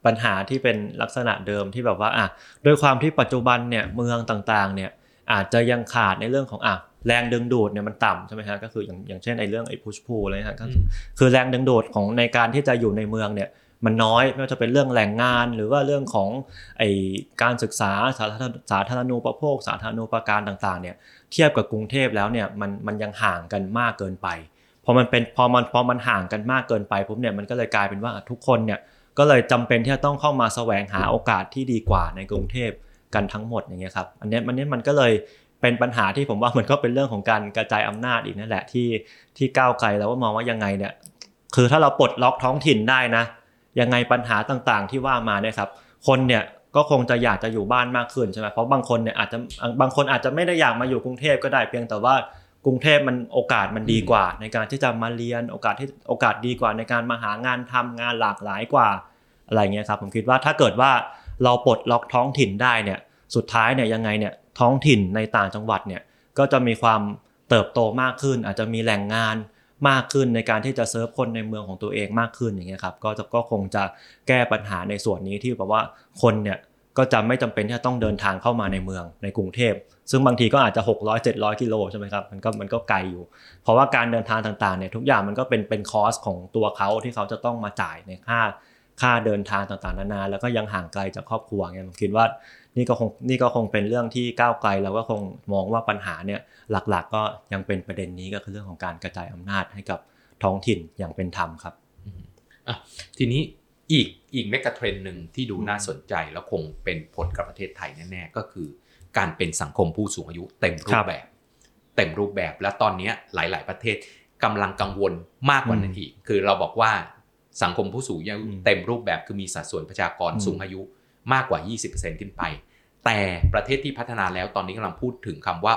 Speaker 3: ปัญหาที่เป็นลักษณะเดิมที่แบบว่าอะด้วยความที่ปัจจุบันเนี่ยเมืองต่างๆเนี่ยอาจจะยังขาดในเรื่องของอะแรงดึงดูดเนี่ยมันต่ำใช่ไหมฮะก็คืออย่างอย่างเช่นไอ้เรื่องไอ้พุชพูอะไรนะฮะก็คือคือแรงดึงดูดของในการที่จะอยู่ในเมืองเนี่ยมันน้อยไม่ว่าจะเป็นเรื่องแหล่งงาน หรือว่าเรื่องของไอ้การศึกษาสาธารณสาธารณูปโภค สาธารณูปการต่างๆเนี่ยเทียบกับกรุงเทพแล้วเนี่ยมันมันยังห่างกันมากเกินไป พอมันเป็นพอมันพอมันห่างกันมากเกินไปปุ๊บเนี่ยมันก็เลยกลายเป็นว่าทุกคนเนี่ยก็เลยจำเป็นที่จะต้องเข้ามาแสวงหาโอกาสที่ดีกว่าในกรุงเทพกันทั้งหมดอย่างเงี้ยครับอันนี้มันนี้มันก็เลยเป็นปัญหาที่ผมว่ามันก็เป็นเรื่องของการกระจายอำนาจอีกนั่นแหละที่ที่ก้าวไกลแล้วว่ามองว่ายังไงเนี่ยคือถ้าเราปลดล็อกท้องถิ่นได้นะ ยังไงปัญหาต่างๆที่ว่ามาเนี่ยครับคนเนี่ยก็คงจะอยากจะอยู่บ้านมากขึ้นใช่ไหมเพราะบางคนเนี่ยอาจจะบางคนอาจจะไม่ได้อยากมาอยู่กรุงเทพก็ได้เพียงแต่ว่า กรุงเทพมันโอกาสมันดีกว่า ในการที่จะมาเรียนโอกาสที่โอกาสดีกว่าในการมาหางานทำงานหลากหลายกว่าอะไรเงี้ยครับผมคิดว่าถ้าเกิดว่าเราปลดล็อกท้องถิ่นได้เนี่ยสุดท้ายเนี่ยยังไงเนี่ยท้องถิ่นในต่างจังหวัดเนี่ยก็จะมีความเติบโตมากขึ้น อาจจะมีแหล่งงานมากขึ้นในการที่จะเซิร์ฟคนในเมืองของตัวเองมากขึ้นอย่างเงี้ยครับก็จะก็คงจะแก้ปัญหาในส่วนนี้ที่แบบว่าคนเนี่ยก็จะไม่จำเป็นที่จะต้องเดินทางเข้ามาในเมืองในกรุงเทพ ซึ่งบางทีก็อาจจะ 600 700 กิโลใช่ไหมครับมันก็มันก็ไกลอยู่ เพราะว่าการเดินทางต่างๆเนี่ยทุกอย่างมันก็เป็นเป็นคอสของตัวเขาที่เขาจะต้องมาจ่ายในค่าค่าเดินทางต่างๆนานาแล้วก็ยังห่างไกลจากครอบครัวเนี่ยผมคิดว่านี่ก็คงนี่ก็คงเป็นเรื่องที่ก้าวไกลแล้วก็คงมองว่าปัญหาเนี่ยหลักๆ ก็ยังเป็นประเด็นนี้ก็คือเรื่องของการกระจายอำนาจให้กับท้องถิ่นอย่างเป็นธรรมครับ
Speaker 1: อะทีนี้อีกอีกเมกะเทรนหนึ่งที่ดูน่าสนใจแล้วคงเป็นผลกับประเทศไทยแน่ๆก็คือ การเป็นสังคมผู้สูงอายุเต็มรู
Speaker 3: ครั
Speaker 1: ป
Speaker 3: บ
Speaker 1: แบบ เต็มรูปแบบและตอนเนี้ยหลาย ๆ ประเทศกำลังกังวลมากกว่านั้นอีกคือเราบอกว่าสังคมผู้สูงอายุ
Speaker 3: อืม
Speaker 1: เต็มรูปแบบคือมีสัดส่วนประชากร
Speaker 3: อืม
Speaker 1: สูงอายุมากกว่า 20%ขึ้นไป แต่ประเทศที่พัฒนาแล้วตอนนี้กำลังพูดถึงคำว่า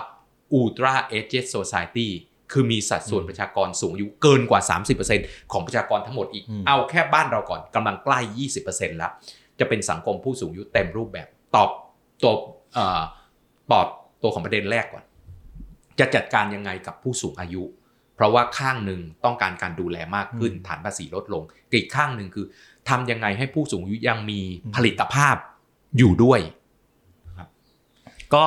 Speaker 1: ultra aged society คือมีสัดส่วนประชากรสูงอายุเกินกว่า 30%ของประชากรทั้งหมดอีก
Speaker 3: อืม
Speaker 1: เอาแค่บ้านเราก่อนกำลังใกล้ 20%แล้ว จะเป็นสังคมผู้สูงอายุเต็มรูปแบบตอบตัวเอ่อ ตอบตัวของประเด็นแรกก่อน จะจัดการยังไงกับผู้สูงอายุ เพราะว่าข้างหนึ่งต้องการการดูแลมากขึ้น
Speaker 3: อืม
Speaker 1: ฐานภาษีลดลงอีกข้างหนึ่งคือทำยังไงให้ผู้สูงอายุยังมี
Speaker 3: อืม
Speaker 1: ผลิตภาพอยู่ด้วย
Speaker 3: ก็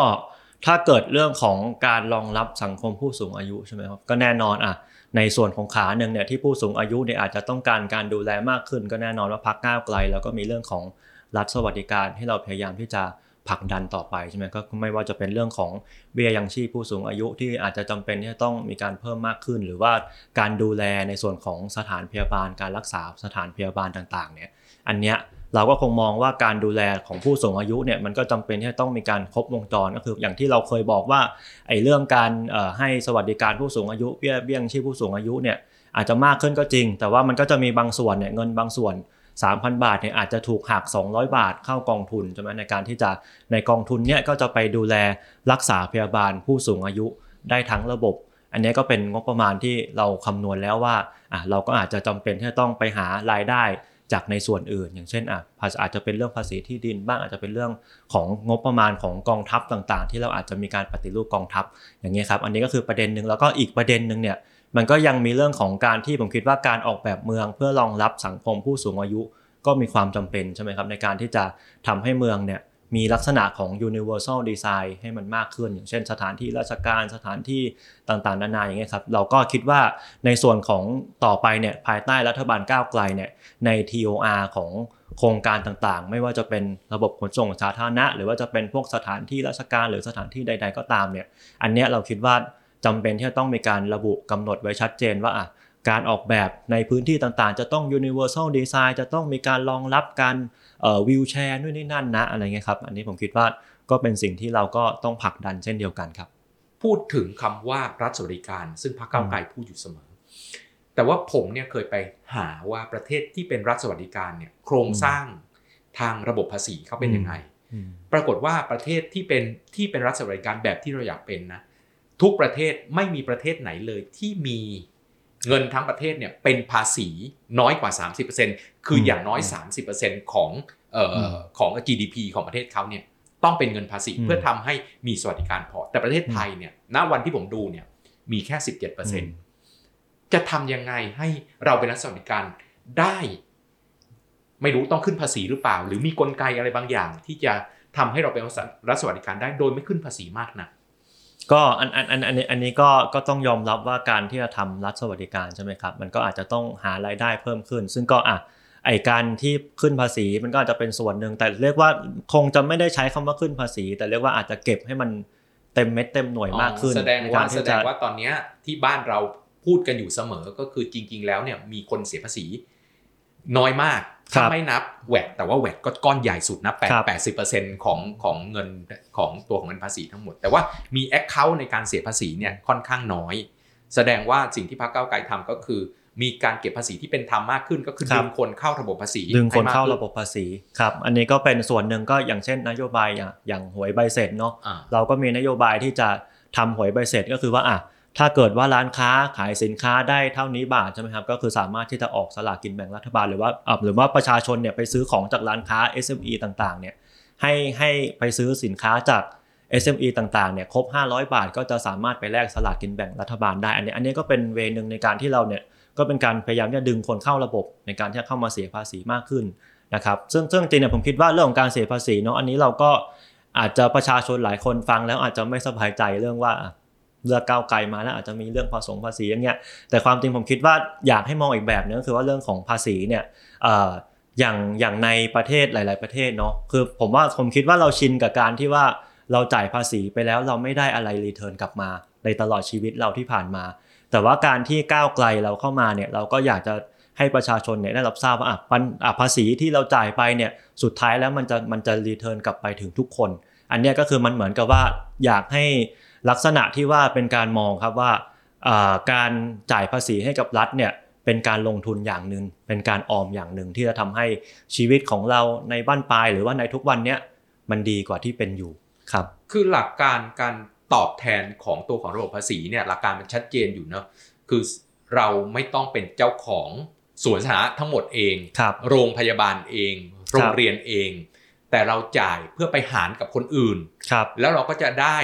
Speaker 3: ถ้าเกิดเรื่องของการรองรับสังคมผู้สูงอายุใช่ไหมครับก็แน่นอนอะในส่วนของขาหนึ่งเนี่ยที่ผู้สูงอายุเนี่ยอาจจะต้องการการดูแลมากขึ้น ก็แน่นอนว่าพักก้าวไกล แล้วก็มีเรื่องของรัฐสวัสดิการที่เราพยายามที่จะ ผลักดันต่อไปใช่ไหมก็ไม่ว่าจะเป็นเรื่องของเบี้ยยังชีพผู้สูงอายุที่อาจจะจำเป็นที่จะต้องมีการเพิ่มมากขึ้น หรือว่าการดูแลในส่วนของสถานพยาบาล การรักษาสถานพยาบาลต่างๆเนี่ยอันเนี้ยเราก็คงมองว่าการดูแลของผู้สูงอายุเนี่ยมันก็จำเป็นที่จะต้องมีการครบวงจรก็คืออย่างที่เราเคยบอกว่าไอ้เรื่องการให้สวัสดิการผู้สูงอายุเบี้ยเบี้ยงชีพผู้สูงอายุเนี่ยอาจจะมากขึ้นก็จริง แต่ว่ามันก็จะมีบางส่วนเนี่ยเงินบางส่วน 3,000 บาทเนี่ยอาจจะถูกหัก 200 บาทเข้ากองทุนใช่ไหมในการที่จะในกองทุนเนี่ยก็จะไปดูแลรักษาพยาบาลผู้สูงอายุได้ทั้งระบบ อันนี้ก็เป็นงบประมาณที่เราคำนวณแล้วว่าอะเราก็อาจจะจำเป็นที่จะต้องไปหารายได้จากในส่วนอื่น อย่างเช่นอะอาจจะเป็นเรื่องภาษีที่ดินบ้างอาจจะเป็นเรื่องของงบประมาณของกองทัพต่างๆ ที่เราอาจจะมีการปฏิรูปกองทัพอย่างเงี้ยครับอันนี้ก็คือประเด็นหนึ่งแล้วก็อีกประเด็นหนึ่งเนี่ย มันก็ยังมีเรื่องของการที่ผมคิดว่าการออกแบบเมือง เพื่อรองรับสังคมผู้สูงอายุก็มีความจำเป็นใช่ไหมครับในการที่จะทำให้เมืองเนี่ยมีลักษณะของ universal design ให้มันมากขึ้น อย่างเช่นสถานที่ราชการสถานที่ต่างๆ นานาอย่างเงี้ยครับเราก็คิดว่าในส่วนของต่อไปเนี่ยภายใต้รัฐบาลก้าวไกลเนี่ยใน TOR ของโครงการต่างๆ ไม่ว่าจะเป็นระบบขนส่งสาธารณะ หรือว่าจะเป็นพวกสถานที่ราชการหรือสถานที่ใด ๆ ก็ตามเนี่ยอันเนี้ยเราคิดว่า จำเป็นที่จะต้องมีการระบุกำหนดไว้ชัดเจนว่าอะการออกแบบในพื้นที่ต่างๆ จะต้อง universal design จะต้องมีการรองรับการวิวแชร์นู่นนี่นั่นนะอะไรเงี้ยครับ อันนี้ผมคิดว่าก็เป็นสิ่งที่เราก็ต้องผลักดันเช่นเดียวกันครับ
Speaker 1: พูดถึงคำว่ารัฐสวัสดิการ ซึ่งพรรคก้าวไกลพูดอยู่เสมอ แต่ว่าผมเนี่ยเคยไปหาว่าประเทศที่เป็นรัฐสวัสดิการเนี่ยโครงสร้างทางระบบภาษีเขาเป็นยังไง ปรากฏว่าประเทศที่เป็นที่เป็นรัฐสวัสดิการแบบที่เราอยากเป็นนะ ทุกประเทศไม่มีประเทศไหนเลยที่มีเงินทั้งประเทศเนี่ยเป็นภาษีน้อยกว่า 30%คืออย่างน้อย 30%ของเอ่อของ GDP ของประเทศเขาเนี่ยต้องเป็นเงินภาษีเพื่อทำให้มีสวัสดิการพอ แต่ประเทศไทยเนี่ยณวันที่ผมดูเนี่ยมีแค่ 17%จะทำยังไงให้เราเป็นรัฐสวัสดิการได้ ไม่รู้ต้องขึ้นภาษีหรือเปล่า หรือมีกลไกอะไรบางอย่างที่จะทำให้เราเป็นรัฐสวัสดิการได้โดยไม่ขึ้นภาษีมากนะ
Speaker 3: ก็ อันอันอันอันนี้อันนี้ก็ก็ต้องยอมรับว่าการที่จะทำรัฐสวัสดิการใช่ไหมครับมันก็อาจจะต้องหารายได้เพิ่มขึ้น ซึ่งก็อะไอการที่ขึ้นภาษีมันก็อาจจะเป็นส่วนหนึ่งแต่เรียกว่าคงจะไม่ได้ใช้คำว่าขึ้นภาษี แต่เรียกว่าอาจจะเก็บให้มันเต็มเม็ดเต็มหน่วยมากขึ้น
Speaker 1: แสดงว่าแสดงว่าตอนนี้ที่บ้านเราพูดกันอยู่เสมอก็คือจริง ๆ แล้วเนี่ยมีคนเสียภาษี น้อยมาก ถ้าไม่นับแวดแต่ว่าแวดก็ก้อนใหญ่สุดนะแปดแปดสิบเปอร์เซ็นต์ของของเงินของตัวของเงินภาษีทั้งหมด แต่ว่ามีแอคเคาท์ในการเสียภาษีเนี่ยค่อนข้างน้อย แสดงว่าสิ่งที่พรรคก้าวไกลทำก็คือ มีการเก็บภาษีที่เป็นธรรมมากขึ้นก็คือดึงคนเข้าระบบภาษี
Speaker 3: ดึงคนเข้าระบบภาษีครับอันนี้ก็เป็นส่วนหนึ่งก็อย่างเช่นนโยบายอย่างอย่างหวยใบเสร็จเนาะเราก็มีนโยบายที่จะทำหวยใบเสร็จก็คือว่าอะ ถ้าเกิดว่าร้านค้าขายสินค้าได้เท่านี้บาทใช่ไหมครับก็คือสามารถที่จะออกสลากกินแบ่งรัฐบาลหรือว่าหรือว่าประชาชนเนี่ยไปซื้อของจากร้านค้า SME ต่างๆเนี่ยให้ให้ไปซื้อสินค้าจาก SME ต่างๆเนี่ยครบ 500 บาท ก็จะสามารถไปแลกสลากกินแบ่งรัฐบาลได้ อันนี้อันนี้ก็เป็นเวนึงในการที่เราเนี่ยก็เป็นการพยายามจะดึงคนเข้าระบบในการที่จะเข้ามาเสียภาษีมากขึ้นนะครับซึ่งซึ่งจริงเนี่ยผมคิดว่าเรื่องของการเสียภาษีเนาะอันนี้เราก็อาจจะประชาชนหลายคนฟังแล้วอาจจะไม่สบายใจเรื่องว่า เลือกก้าวไกลมาแล้วอาจจะมีเรื่องภาษีภาษีอย่างเงี้ยแต่ความจริงผมคิดว่าอยากให้มองอีกแบบนึงก็คือว่าเรื่องของภาษีเนี่ยอย่างอย่างในประเทศหลาย ๆประเทศเนาะคือผมว่าผมคิดว่าเราชินกับการที่ว่าเราจ่ายภาษีไปแล้วเราไม่ได้อะไร return กลับมา ในตลอดชีวิตเราที่ผ่านมา แต่ว่าการที่ก้าวไกลเราเข้ามาเนี่ยเราก็อยากจะให้ประชาชนเนี่ยได้รับทราบว่าอะภาษีที่เราจ่ายไปเนี่ยสุดท้ายแล้วมันจะมันจะ return กลับไปถึงทุกคน อันนี้ก็คือมันเหมือนกับว่าอยากให้ ลักษณะที่ว่าเป็นการมองครับว่าการจ่ายภาษีให้กับรัฐเนี่ยเป็นการลงทุนอย่างหนึ่งเป็นการออมอย่างหนึ่งที่จะทำให้ชีวิตของเราในบ้านปลายหรือว่าในทุกวันเนี้ยมันดีกว่าที่เป็นอยู่ครับ
Speaker 1: คือหลักการการตอบแทนของตัวของระบบภาษีเนี่ยหลักการมันชัดเจนอยู่เนาะคือเราไม่ต้องเป็นเจ้าของสวนสาธารณะทั้งหมดเองโรงพยาบาลเอง โรงเรียนเอง แต่เราจ่ายเพื่อไปหารกับคนอื่น แล้วเราก็จะได้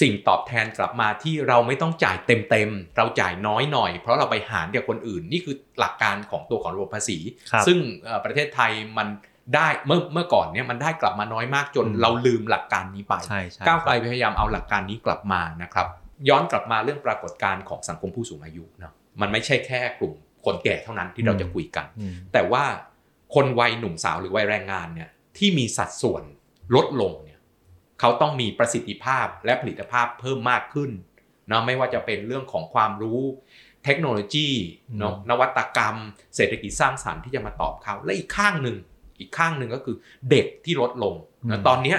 Speaker 1: สิ่งตอบแทนกลับมาที่เราไม่ต้องจ่ายเต็มๆ เราจ่ายน้อยหน่อย เพราะเราไปหารกับคนอื่น นี่คือหลักการของตัวของระบบภาษี ซึ่งประเทศไทยมันได้เมื่อเมื่อก่อนเนี่ยมันได้กลับมาน้อยมากจน
Speaker 3: อืม
Speaker 1: เราลืมหลักการนี้ไป
Speaker 3: ใช่ใช่
Speaker 1: ก้าวไกลพยายามเอาหลักการนี้กลับมานะครับ ย้อนกลับมาเรื่องปรากฏการณ์ของสังคมผู้สูงอายุเนาะมันไม่ใช่แค่กลุ่มคนแก่เท่านั้นที่เราจะคุยกัน
Speaker 3: อืม
Speaker 1: แต่ว่าคนวัยหนุ่มสาวหรือวัยแรงงานเนี่ยที่มีสัดส่วนลดลง เนี่ยเขาต้องมีประสิทธิภาพและผลิตภาพเพิ่มมากขึ้นเนาะไม่ว่าจะเป็นเรื่องของความรู้เทคโนโลยีเนาะนวัตกรรม เศรษฐกิจสร้างสรรค์ที่จะมาตอบเขา และอีกข้างหนึ่งอีกข้างหนึ่งก็คือเด็กที่ลดลงนะตอนเนี้ย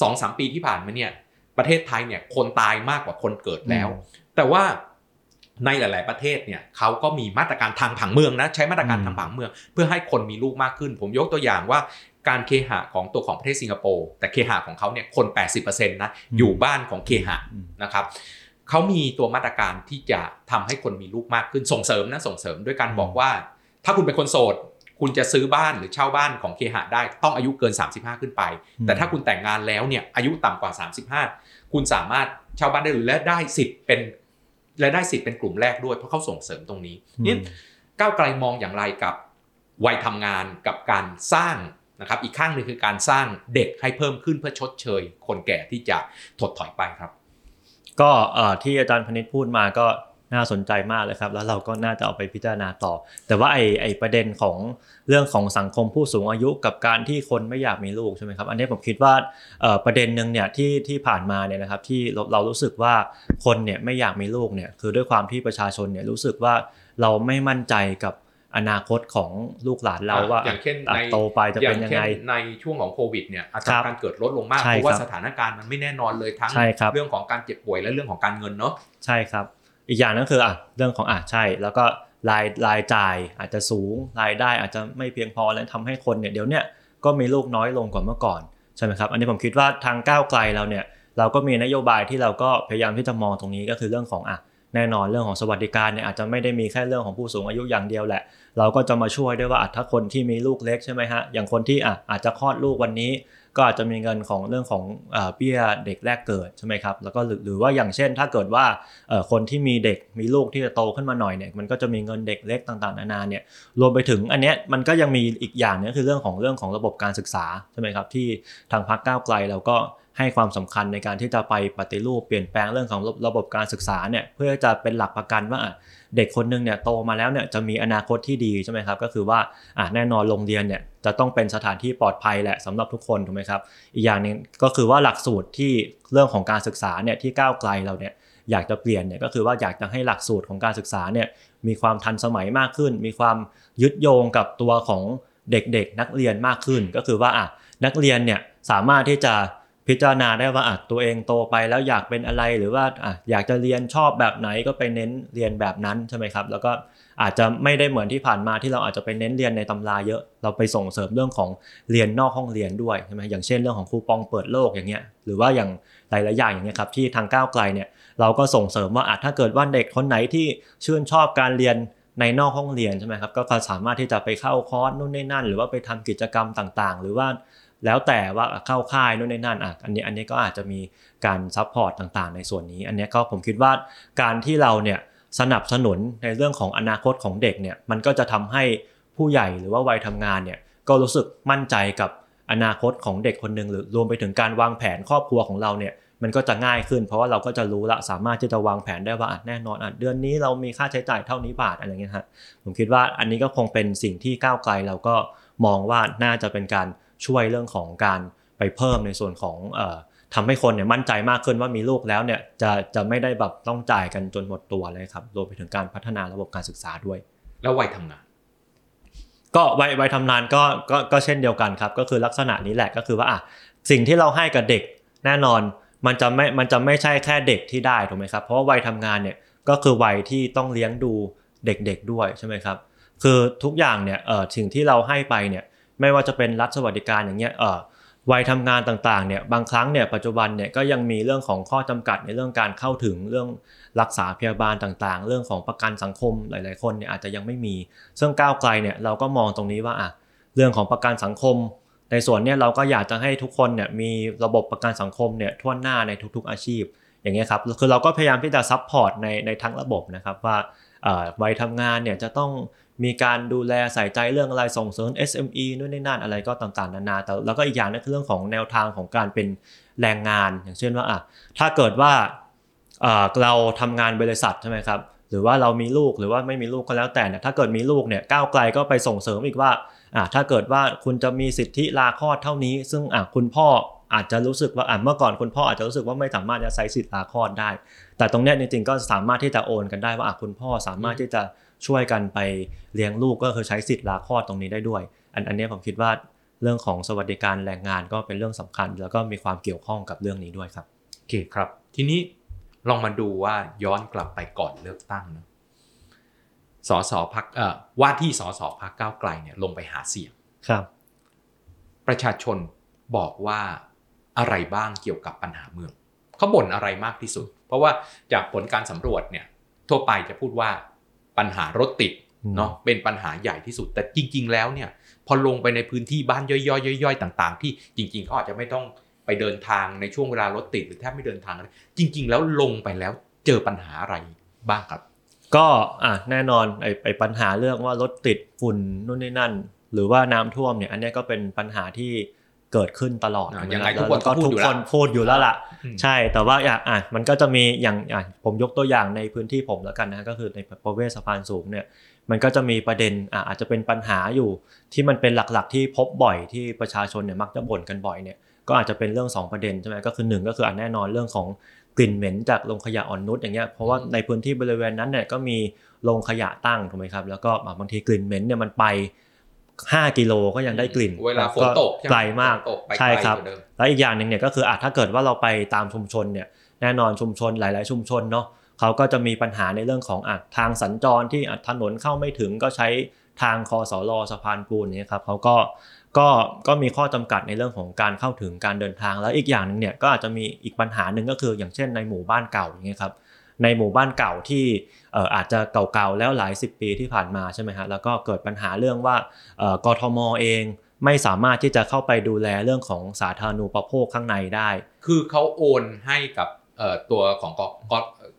Speaker 1: สองสามปีที่ผ่านมาเนี่ยประเทศไทยเนี่ยคนตายมากกว่าคนเกิดแล้ว แต่ว่าในหลาย ๆ ประเทศเนี่ยเขาก็มีมาตรการทางผังเมืองนะใช้มาตรการ
Speaker 3: อืม
Speaker 1: ทางผังเมือง เพื่อให้คนมีลูกมากขึ้น ผมยกตัวอย่างว่า การเคหะของตัวของประเทศสิงคโปร์แต่เคหะของเขาเนี่ยคน 80%นะอยู่บ้านของเคหะ
Speaker 3: อืม
Speaker 1: นะครับเขามีตัวมาตรการที่จะทำให้คนมีลูกมากขึ้นส่งเสริมนะส่งเสริมด้วยการบอกว่า ถ้าคุณเป็นคนโสด คุณจะซื้อบ้านหรือเช่าบ้านของเคหะได้ต้องอายุเกิน 35 ขึ้นไป
Speaker 3: อืม
Speaker 1: แต่ถ้าคุณแต่งงานแล้วเนี่ยอายุต่ำกว่า 35 คุณสามารถเช่าบ้านได้เลยและได้สิทธิ์เป็นและได้สิทธิ์เป็นกลุ่มแรกด้วยเพราะเขาส่งเสริมตรงนี้
Speaker 3: อืม
Speaker 1: เนี่ยก้าวไกลมองอย่างไรกับวัยทำงานกับการสร้าง นะครับอีกข้างหนึ่งคือการสร้างเด็กให้เพิ่มขึ้นเพื่อชดเชย คนแก่ที่จะถดถอยไปครับ
Speaker 3: ก็ที่อาจารย์พนิษพูดมาก็น่าสนใจมากเลยครับ แล้วเราก็น่าจะเอาไปพิจารณาต่อ แต่ว่าไอ้ไอประเด็นของเรื่องของสังคมผู้สูงอายุกับการที่คนไม่อยากมีลูกใช่ไหมครับ อันนี้ผมคิดว่าประเด็นหนึ่งเนี่ยที่ที่ผ่านมาเนี่ยนะครับที่เราเรารู้สึกว่าคนเนี่ยไม่อยากมีลูกเนี่ยคือด้วยความที่ประชาชนเนี่ยรู้สึกว่าเราไม่มั่นใจกับ อนาคตของลูกหลานเรา
Speaker 1: อะ
Speaker 3: ว่า
Speaker 1: อย่างเช่น
Speaker 3: อะ
Speaker 1: ใน
Speaker 3: โตไปจะ
Speaker 1: อย่า
Speaker 3: เป็น
Speaker 1: ง
Speaker 3: ยัง
Speaker 1: เช่น
Speaker 3: ไง
Speaker 1: ในช่วงของโควิดเนี่ยอัต
Speaker 3: ครั
Speaker 1: รา
Speaker 3: บ
Speaker 1: การเกิดลดลงมาก
Speaker 3: ใช่
Speaker 1: เพราะว่า
Speaker 3: ครับ
Speaker 1: สถานการณ์มันไม่แน่นอนเลยทั้ง
Speaker 3: ใช่ครับ
Speaker 1: เรื่องของการเจ็บป่วยและเรื่องของการเงินเนาะ
Speaker 3: ใช่ครับ อีกอย่างนึงคืออะเรื่องของอะใช่ แล้วก็รายรายจ่ายอาจจะสูงรายได้อาจจะไม่เพียงพอและทำให้คนเนี่ยเดี๋ยวเนี้ยก็มีลูกน้อยลงกว่าเมื่อก่อนใช่ไหมครับ อันนี้ผมคิดว่าทางก้าวไกลเราเนี่ยเราก็มีนโยบายที่เราก็พยายามที่จะมองตรงนี้ก็คือเรื่องของอะ แน่นอนเรื่องของสวัสดิการเนี่ยอาจจะไม่ได้มีแค่เรื่องของผู้สูงอายุอย่างเดียวแหละ เราก็จะมาช่วยด้วยว่าถ้าคนที่มีลูกเล็กใช่ไหมฮะอย่างคนที่อะอาจจะคลอดลูกวันนี้ ก็อาจจะมีเงินของเรื่องของเบี้ยเด็กแรกเกิดใช่ไหมครับแล้วก็หรือว่าอย่างเช่น ถ้าเกิดว่าคนที่มีเด็กมีลูกที่จะโตขึ้นมาหน่อยเนี่ยมันก็จะมีเงินเด็กเล็กต่างๆนานาเนี่ยรวมไปถึงอันเนี้ยมันก็ยังมีอีกอย่างหนึงคือเรื่องของเรื่องของระบบการศึกษาใช่ไหมครับที่ทางพรรคก้าวไกลเราก็ ให้ความสำคัญในการที่จะไปปฏิรูปเปลี่ยนแปลงเรื่องของระบบการศึกษาเนี่ยเพื่อจะเป็นหลักประกันว่าเด็กคนหนึงเนี่ยโตมาแล้วเนี่ยจะมีอนาคตที่ดีใช่ไหมครับก็คือว่าอะแน่นอนโรงเรียนเนี่ยจะต้องเป็นสถานที่ปลอดภัยแหละสำหรับทุกคนถูกไหมครับอีกอย่างหนึงก็คือว่าหลักสูตรที่เรื่องของการศึกษาเนี่ยที่ก้าวไกลเราเนี่ยอยากจะเปลี่ยนเนี่ยก็คือว่าอยากจะให้หลักสูตรของการศึกษาเนี่ยมีความทันสมัยมากขึ้น มีความยึดโยงกับตัวของเด็กๆ นักเรียนมากขึ้น ก็คือว่าอะนักเรียนเนี่ยสามารถที่จะ พิจารณาได้ว่าอะตัวเองโตไปแล้วอยากเป็นอะไรหรือว่าอะอยากจะเรียนชอบแบบไหนก็ไปเน้นเรียนแบบนั้นใช่ไหมครับ แล้วก็อาจจะไม่ได้เหมือนที่ผ่านมาที่เราอาจจะไปเน้นเรียนในตำราเยอะ เราไปส่งเสริมเรื่องของเรียนนอกห้องเรียนด้วยใช่ไหมอย่างเช่นเรื่องของคูปองเปิดโลกอย่างเงี้ยหรือว่าอย่างหลายๆอย่างอย่างเงี้ยครับที่ทางก้าวไกลเนี่ยเราก็ส่งเสริมว่าอาจถ้าเกิดว่าเด็กคนไหนที่ชื่นชอบการเรียนในนอกห้องเรียนใช่ไหมครับก็สามารถที่จะไปเข้าคอร์สนู่นนี่นั่น หรือว่าไปทำกิจกรรมต่างๆ หรือว่า แล้วแต่ว่าเข้าค่ายนู่นนี่นั่นอะอันนี้อันนี้ก็อาจจะมีการ support ต่างๆ ในส่วนนี้ อันนี้ก็ผมคิดว่าการที่เราเนี่ยสนับสนุนในเรื่องของอนาคตของเด็กเนี่ยมันก็จะทำให้ผู้ใหญ่หรือว่าวัยทำงานเนี่ยก็รู้สึกมั่นใจกับอนาคตของเด็กคนหนึ่งหรือรวมไปถึงการวางแผนครอบครัวของเราเนี่ยมันก็จะง่ายขึ้น เพราะว่าเราก็จะรู้ละสามารถที่จะวางแผนได้ว่าอะแน่นอนอะเดือนนี้เรามีค่าใช้จ่ายเท่านี้บาทอะไรเงี้ยฮะผมคิดว่าอันนี้ก็คงเป็นสิ่งที่ก้าวไกลเราก็มองว่าน่าจะเป็นการ ช่วยเรื่องของการไปเพิ่มในส่วนของเอ่อทำให้คนเนี่ยมั่นใจมากขึ้นว่ามีลูกแล้วเนี่ยจะจะไม่ได้แบบต้องจ่ายกันจนหมดตัวเลยครับรวมไปถึงการพัฒนาระบบการศึกษาด้วย
Speaker 1: แล้ววัยทำงาน
Speaker 3: ก็วัยวัยทำงานก็ก็ก็เช่นเดียวกันครับ ก็คือลักษณะนี้แหละก็คือว่าอะสิ่งที่เราให้กับเด็กแน่นอนมันจะไม่มันจะไม่ใช่แค่เด็กที่ได้ถูกไหมครับ เพราะว่าวัยทำงานเนี่ยก็คือวัยที่ต้องเลี้ยงดูเด็กๆด้วยใช่ไหมครับ คือทุกอย่างเนี่ยเออสิ่งที่เราให้ไปเนี่ย ไม่ว่าจะเป็นรัฐสวัสดิการอย่างเงี้ยเออวัยทำงานต่างๆเนี่ยบางครั้งเนี่ยปัจจุบันเนี่ยก็ยังมีเรื่องของข้อจำกัดในเรื่องการเข้าถึงเรื่องรักษาพยาบาลต่างๆ เรื่องของประกันสังคมหลาย ๆ คนเนี่ยอาจจะยังไม่มีซึ่งก้าวไกลเนี่ยเราก็มองตรงนี้ว่าอะเรื่องของประกันสังคม ในส่วนเนี้ยเราก็อยากจะให้ทุกคนเนี่ยมีระบบประกันสังคมเนี่ยทั่วหน้าในทุกๆอาชีพ อย่างเงี้ยครับคือเราก็พยายามที่จะ support ในในทั้งระบบนะครับว่าเอ่อวัยทำงานเนี่ยจะต้อง มีการดูแลใส่ใจเรื่องอะไรส่งเสริม SME นู่นนี่นั่นอะไรก็ต่างๆนานาแต่แล้วก็อีกอย่างนึงคือเรื่องของแนวทางของการเป็นแรงงาน อย่างเช่นว่าอะถ้าเกิดว่าเราทำงานบริษัทใช่ไหมครับหรือว่าเรามีลูกหรือว่าไม่มีลูกก็แล้วแต่เนี่ยถ้าเกิดมีลูกเนี่ยก้าวไกลก็ไปส่งเสริมอีกว่าอะถ้าเกิดว่าคุณจะมีสิทธิลาคลอดเท่านี้ ซึ่งอะคุณพ่ออาจจะรู้สึกว่าอะเมื่อก่อนคุณพ่ออาจจะรู้สึกว่าไม่สามารถจะใช้สิทธิลาคลอดได้ แต่ตรงเนี้ยจริงๆก็สามารถที่จะโอนกันได้ว่าอะคุณพ่อสามารถที่จะ ช่วยกันไปเลี้ยงลูกก็คือใช้สิทธิ์ลาคลอดตรงนี้ได้ด้วย อันอันเนี้ยผมคิดว่าเรื่องของสวัสดิการแรงงานก็เป็นเรื่องสำคัญ แล้วก็มีความเกี่ยวข้องกับเรื่องนี้ด้วยครับ
Speaker 1: โอเคครับ ทีนี้ลองมาดูว่าย้อนกลับไปก่อนเลือกตั้งเนอะสสพักเอ่อว่าที่สสพักก้าวไกลเนี่ยลงไปหาเสียง
Speaker 3: ครับ
Speaker 1: ประชาชนบอกว่าอะไรบ้างเกี่ยวกับปัญหาเมืองเขาบ่นอะไรมากที่สุด เพราะว่าจากผลการสำรวจเนี่ยทั่วไปจะพูดว่า ปัญหารถติด
Speaker 3: อืม
Speaker 1: เนาะเป็นปัญหาใหญ่ที่สุด แต่จริง ๆ แล้วเนี่ยพอลงไปในพื้นที่บ้านย่อยๆย่อยๆต่าง ๆ ที่จริงๆเขาอาจจะไม่ต้องไปเดินทางในช่วงเวลารถติดหรือแทบไม่เดินทางเลยจริง ๆ แล้วลงไปแล้วเจอปัญหาอะไรบ้างครับ
Speaker 3: ก็อะแน่นอนไอ้ไอ้ปัญหาเรื่องว่ารถติดฝุ่นนู่นนี่นั่น หรือว่าน้ำท่วมเนี่ยอันเนี้ยก็เป็นปัญหาที่ เกิดขึ้นตลอด
Speaker 1: อะ
Speaker 3: ใช่หม
Speaker 1: ยังไง
Speaker 3: รับ
Speaker 1: ทุกคน
Speaker 3: แล้วก็
Speaker 1: ก็พูด
Speaker 3: ทุ
Speaker 1: อกยู่
Speaker 3: ค
Speaker 1: แล้ว
Speaker 3: นพูดอยู่แล้วล่ะ
Speaker 1: อืม
Speaker 3: ใช่แต่ว่าอย่างอะมันก็จะมีอย่างอะผมยกตัวอย่างในพื้นที่ผมแล้วกันนะก็คือในประเวศสะพานสูงเนี่ยมันก็จะมีประเด็นอะอาจจะเป็นปัญหาอยู่ ที่มันเป็นหลักๆ ที่พบบ่อยที่ประชาชนเนี่ยมักจะบ่นกันบ่อยเนี่ยก็อาจจะเป็นเรื่องสองประเด็นใช่ไหมก็คือหนึ่งก็คืออันแน่นอนเรื่องของกลิ่นเหม็นจากโรงขยะอ่อนนุชอย่างเงี้ยเพราะว่าในพื้นที่บริเวณนั้นเนี่ยก็มีโรงขยะตั้งถูกไหมครับแล้วก็บางทีกลิ่นเหม็นเนี่ยมันไป 5กิโลก็ยังได้กลิ่น
Speaker 1: เวลาฝนตกใช่ไหม
Speaker 3: ไกลมาก
Speaker 1: ฝนตกไปไกล
Speaker 3: ใช่ครับ
Speaker 1: กว่าเดิม
Speaker 3: แล้วอีกอย่างหนึ่งเนี่ยก็คืออาจถ้าเกิดว่าเราไปตามชุมชนเนี่ยแน่นอนชุมชนหลาย ๆ ชุมชนเนาะเขาก็จะมีปัญหาในเรื่องของอะทางสัญจรที่อะถนนเข้าไม่ถึงก็ใช้ทางคอสลสะพานปูนเนี่ยครับเขาก็ก็ก็มีข้อจำกัดในเรื่องของการเข้าถึงการเดินทาง แล้วอีกอย่างหนึ่งเนี่ยก็อาจจะมีอีกปัญหาหนึ่งก็คืออย่างเช่นในหมู่บ้านเก่าอย่างเงี้ยครับในหมู่บ้านเก่าที่เอ่ออาจจะเก่าๆแล้วหลายสิบปีที่ผ่านมาใช่ไหมฮะแล้วก็เกิดปัญหาเรื่องว่าเอ่อกทมเองไม่สามารถที่จะเข้าไปดูแลเรื่องของสาธารณูปโภคข้างในได้
Speaker 1: คือเขาโอนให้กับเอ่อตัวของกก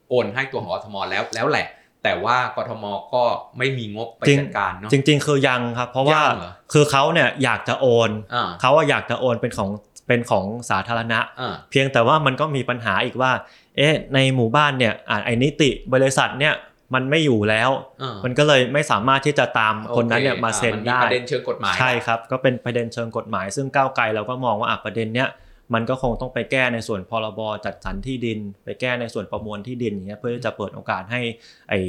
Speaker 1: โอนให้ตัวของกทมแล้วแล้วแหละ แต่ว่ากทมก็ไม่มีงบไป
Speaker 3: จริง
Speaker 1: จัดการเนาะ
Speaker 3: จริง ๆ คือยังครับ เพราะว่า
Speaker 1: ยังเหรอ
Speaker 3: คือเขาเนี่ยอยากจะโอน
Speaker 1: อ่า
Speaker 3: เขาว่าอยากจะโอนเป็นของ เป็นของสาธารณะ
Speaker 1: อ่า
Speaker 3: เพียงแต่ว่ามันก็มีปัญหาอีกว่า เอ๊ะในหมู่บ้านเนี่ยอ่าไอ้นิติบริษัทเนี่ยมันไม่อยู่แล้ว
Speaker 1: อ่า
Speaker 3: มันก็เลยไม่สามารถที่จะตามคนนั้นเนี่ย
Speaker 1: โอ
Speaker 3: มาเซ็น
Speaker 1: อ่
Speaker 3: ได้
Speaker 1: มีประเด็นเชิงกฎหมาย
Speaker 3: ใช่ครับ ก็เป็นประเด็นเชิงกฎหมาย ซึ่งก้าวไกลเราก็มองว่าอะประเด็นเนี้ยมันก็คงต้องไปแก้ในส่วนพรบจัดสรรที่ดิน ไปแก้ในส่วนประมวลที่ดินอย่างเงี้ยเพื่อที่จะเปิดโอกาสให้ไอ้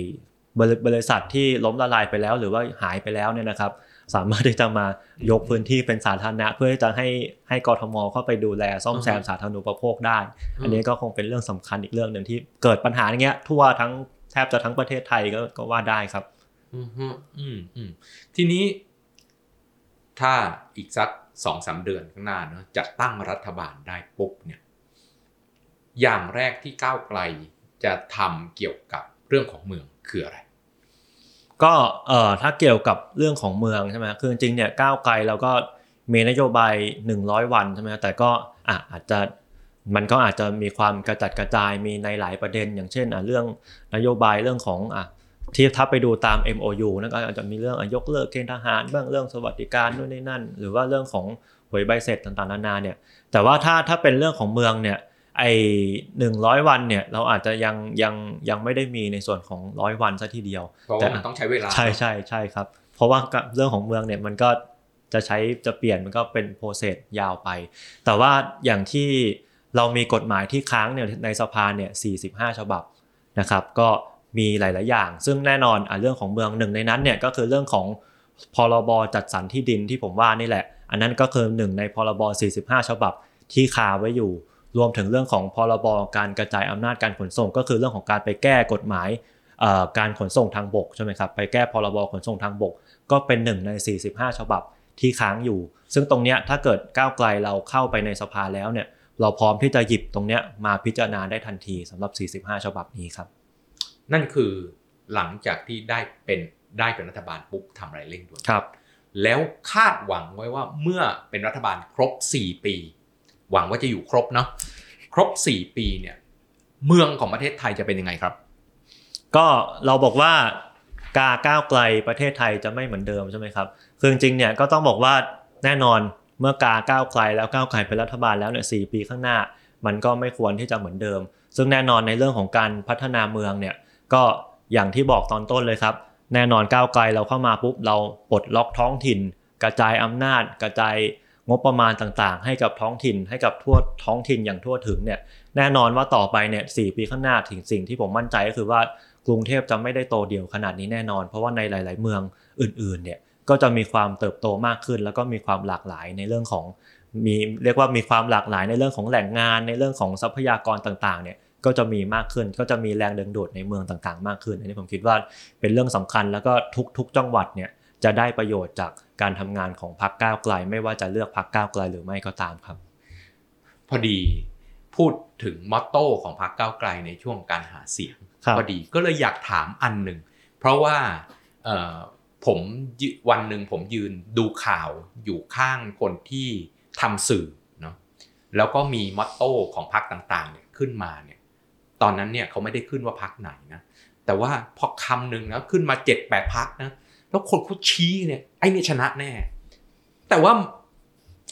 Speaker 3: บริบริษัทที่ล้มละลายไปแล้ว หรือว่าหายไปแล้วเนี่ยนะครับ สามารถที่จะมายกพื้นที่เป็นสาธารณะ เพื่อที่จะให้ให้กทมเข้าไปดูแลซ่อมแซมสาธารณูปโภคได้ อันนี้ก็คงเป็นเรื่องสำคัญอีกเรื่องหนึ่งที่เกิดปัญหาอย่างเงี้ยทั่วทั้งแทบจะทั้งประเทศไทยก็ก็ว่าได้ครับ
Speaker 1: อืมฮึอืมอืมทีนี้ ถ้าอีกสักสองสามเดือนข้างหน้าเนอะจะตั้งรัฐบาลได้ปุ๊บเนี่ย อย่างแรกที่ก้าวไกลจะทำเกี่ยวกับเรื่องของเมืองคืออะไร
Speaker 3: ก็เอ่อถ้าเกี่ยวกับเรื่องของเมืองใช่ไหมคือจริงเนี่ยก้าวไกลเราก็มีนโยบาย 100 วันใช่ไหมแต่ก็อะอาจจะมันก็อาจจะมีความกระจัดกระจายมีในหลายประเด็น อย่างเช่นอะเรื่องนโยบายเรื่องของอะที่ถ้าไปดูตาม MOU นะก็อาจจะมีเรื่องอยกเลิกเกณฑ์ทหารบ้างเรื่องสวัสดิการนู่นนี่นั่น หรือว่าเรื่องของหวยใบเสร็จต่างๆนานาเนี่ยแต่ว่าถ้าถ้าเป็นเรื่องของเมืองเนี่ย ไอ้หนึ่งร้อยวันเนี่ยเราอาจจะยังยังยังไม่ได้มีในส่วนของร้อยวันซะทีเดียว
Speaker 1: เพราะ
Speaker 3: แต่
Speaker 1: ว่ามันต้องใช้เวลา
Speaker 3: ใช่ใช่ใช่ครับ เพราะว่ากับเรื่องของเมืองเนี่ยมันก็จะใช้จะเปลี่ยนมันก็เป็นโปรเซสยาวไป แต่ว่าอย่างที่เรามีกฎหมายที่ค้างเนี่ยในสภาเนี่ย45 ฉบับนะครับก็มีหลาย ๆ อย่าง ซึ่งแน่นอนอะเรื่องของเมืองหนึ่งในนั้นเนี่ยก็คือเรื่องของพรบจัดสรรที่ดินที่ผมว่านี่แหละ อันนั้นก็คือหนึ่งในพรบ45 ฉบับที่คาไว้อยู่ รวมถึงเรื่องของพรบการกระจายอำนาจการขนส่ง ก็คือเรื่องของการไปแก้กฎหมายเอ่อการขนส่งทางบกใช่ไหมครับไปแก้พรบขนส่งทางบก ก็เป็นหนึ่งใน 45 ฉบับที่ค้างอยู่ ซึ่งตรงเนี้ยถ้าเกิดก้าวไกลเราเข้าไปในสภาแล้วเนี่ยเราพร้อมที่จะหยิบตรงเนี้ยมาพิจารณาได้ทันทีสำหรับ 45 ฉบับนี้ครับ
Speaker 1: นั่นคือหลังจากที่ได้เป็นได้เป็นรัฐบาลปุ๊บทำอะไรเร่งด่วน
Speaker 3: ครับ
Speaker 1: แล้วคาดหวังไว้ว่าเมื่อเป็นรัฐบาลครบ 4 ปี หวังว่าจะอยู่ครบเนาะครบ 4 ปีเนี่ยเมืองของประเทศไทยจะเป็นยังไงครับ
Speaker 3: ก็เราบอกว่ากาก้าวไกลประเทศไทยจะไม่เหมือนเดิมใช่ไหมครับคือจริงเนี่ยก็ต้องบอกว่าแน่นอนเมื่อกาก้าวไกลแล้วก้าวไกลเป็นรัฐบาลแล้วเนี่ยสปีข้างหน้า มันก็ไม่ควรที่จะเหมือนเดิม ซึ่งแน่นอนในเรื่องของการพัฒนาเมืองเนี่ยก็อย่างที่บอกตอนต้นเลยครับ แน่นอนก้าวไกลเราเข้ามาปุ๊บเราปลดล็อกท้องถิ่น กระจายอำนาจ กระจาย งบประมาณต่างๆ ให้กับท้องถิ่นให้กับทั่วท้องถิ่นอย่างทั่วถึงเนี่ยแน่นอนว่าต่อไปเนี่ยสปีข้างหน้าถึงสิ่งที่ผมมั่นใจก็คือว่ากรุงเทพจะไม่ได้โตเดี่ยวขนาดนี้แน่นอน เพราะว่าในหลาย ๆ เมืองอื่น ๆ เนี่ยก็จะมีความเติบโตมากขึ้น แล้วก็มีความหลากหลายในเรื่องของมีเรียกว่ามีความหลากหลายในเรื่องของแหล่งงานในเรื่องของทรัพยากรต่างๆเนี่ยก็จะมีมากขึ้นก็จะมีแรงดึงดูดในเมืองต่างๆ มากขึ้น อันนี้ผมคิดว่าเป็นเรื่องสำคัญแล้วก็ทุกๆ จังหวัดเนี่ยจะได้ประโยชน์จาก การทำงานของพรรคก้าวไกล ไม่ว่าจะเลือกพรรคก้าวไกลหรือไม่ก็ตามครับ
Speaker 1: พอดีพูดถึงมอตโต้ของพรรคก้าวไกลในช่วงการหาเสียง
Speaker 3: ครับ
Speaker 1: พอดีก็เลยอยากถามอันหนึ่งเพราะว่าเอ่อผมยืวันหนึ่งผมยืนดูข่าวอยู่ข้างคนที่ทำสื่อเนาะแล้วก็มีมอตโต้ของพรรคต่างๆเนี่ยขึ้นมาเนี่ยตอนนั้นเนี่ยเขาไม่ได้ขึ้นว่าพรรคไหนนะแต่ว่าพอคำหนึ่งนะขึ้นมาเจ็ดแปดพรรคนะ แล้วคนเขาชี้เนี่ยไอ้นี่ชนะแน่ แต่ว่า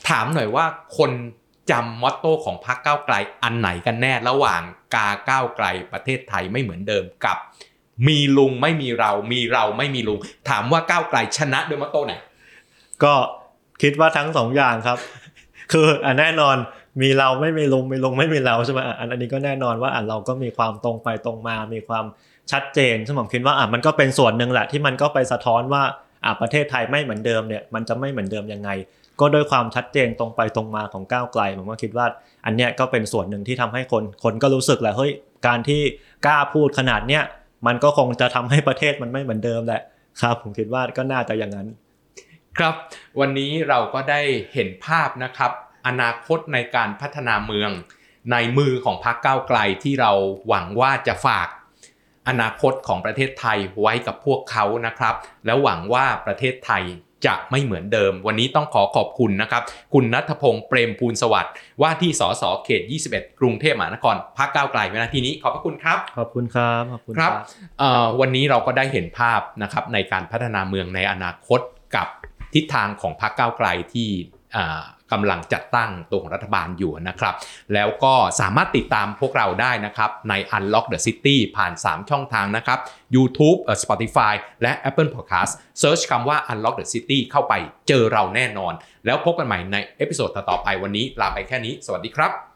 Speaker 1: ถามหน่อยว่าคนจำมอตโต้ของพรรคก้าวไกลอันไหนกันแน่ระหว่างกาก้าวไกลประเทศไทยไม่เหมือนเดิมกับ มีลุงไม่มีเรามีเราไม่มีลุง ถามว่าก้าวไกลชนะด้วยมอตโต้ไหน
Speaker 3: ก็คิดว่าทั้งสองอย่างครับ คืออะแน่นอนมีเราไม่มีลุงมีลุงไม่มีเราใช่ไหมอันอันนี้ก็แน่นอนว่าอะเราก็มีความตรงไปตรงมา มีความ ชัดเจนซึ่งผมคิดว่าอะมันก็เป็นส่วนหนึ่งแหละที่มันก็ไปสะท้อนว่าอะประเทศไทยไม่เหมือนเดิมเนี่ยมันจะไม่เหมือนเดิมยังไง ก็ด้วยความชัดเจนตรงไปตรงมาของก้าวไกลผมก็คิดว่าอันเนี้ยก็เป็นส่วนหนึ่งที่ทำให้คนคนก็รู้สึกแหละเฮ้ยการที่กล้าพูดขนาดเนี้ยมันก็คงจะทำให้ประเทศมันไม่เหมือนเดิมแหละครับ ผมคิดว่าก็น่าจะอย่างนั้น
Speaker 1: ครับ วันนี้เราก็ได้เห็นภาพนะครับ อนาคตในการพัฒนาเมือง ในมือของพรรคก้าวไกลที่เราหวังว่าจะฝาก อนาคตของประเทศไทยไว้กับพวกเขานะครับ แล้วหวังว่าประเทศไทยจะไม่เหมือนเดิม วันนี้ต้องขอขอบคุณนะครับ คุณนัทพงศ์เปรมภูลสวัสดิ์ว่าที่สสเขต 21 กรุงเทพมหานครพรรคก้าวไกลเวลาทีนี้ขอบพระคุณครับ
Speaker 3: ขอบคุณครับขอบคุณ
Speaker 1: ครับเอ่อวันนี้เราก็ได้เห็นภาพนะครับในการพัฒนาเมืองในอนาคตกับทิศทางของพรรคก้าวไกลที่ อ่ากำลังจัดตั้งตัวของรัฐบาลอยู่นะครับ แล้วก็สามารถติดตามพวกเราได้นะครับใน Unlock the City ผ่าน 3 ช่องทางนะครับ YouTube Spotify และ Apple Podcast Search คำว่า Unlock the City เข้าไปเจอเราแน่นอน แล้วพบกันใหม่ในเอพิโซดต่อไปวันนี้ลาไปแค่นี้ สวัสดีครับ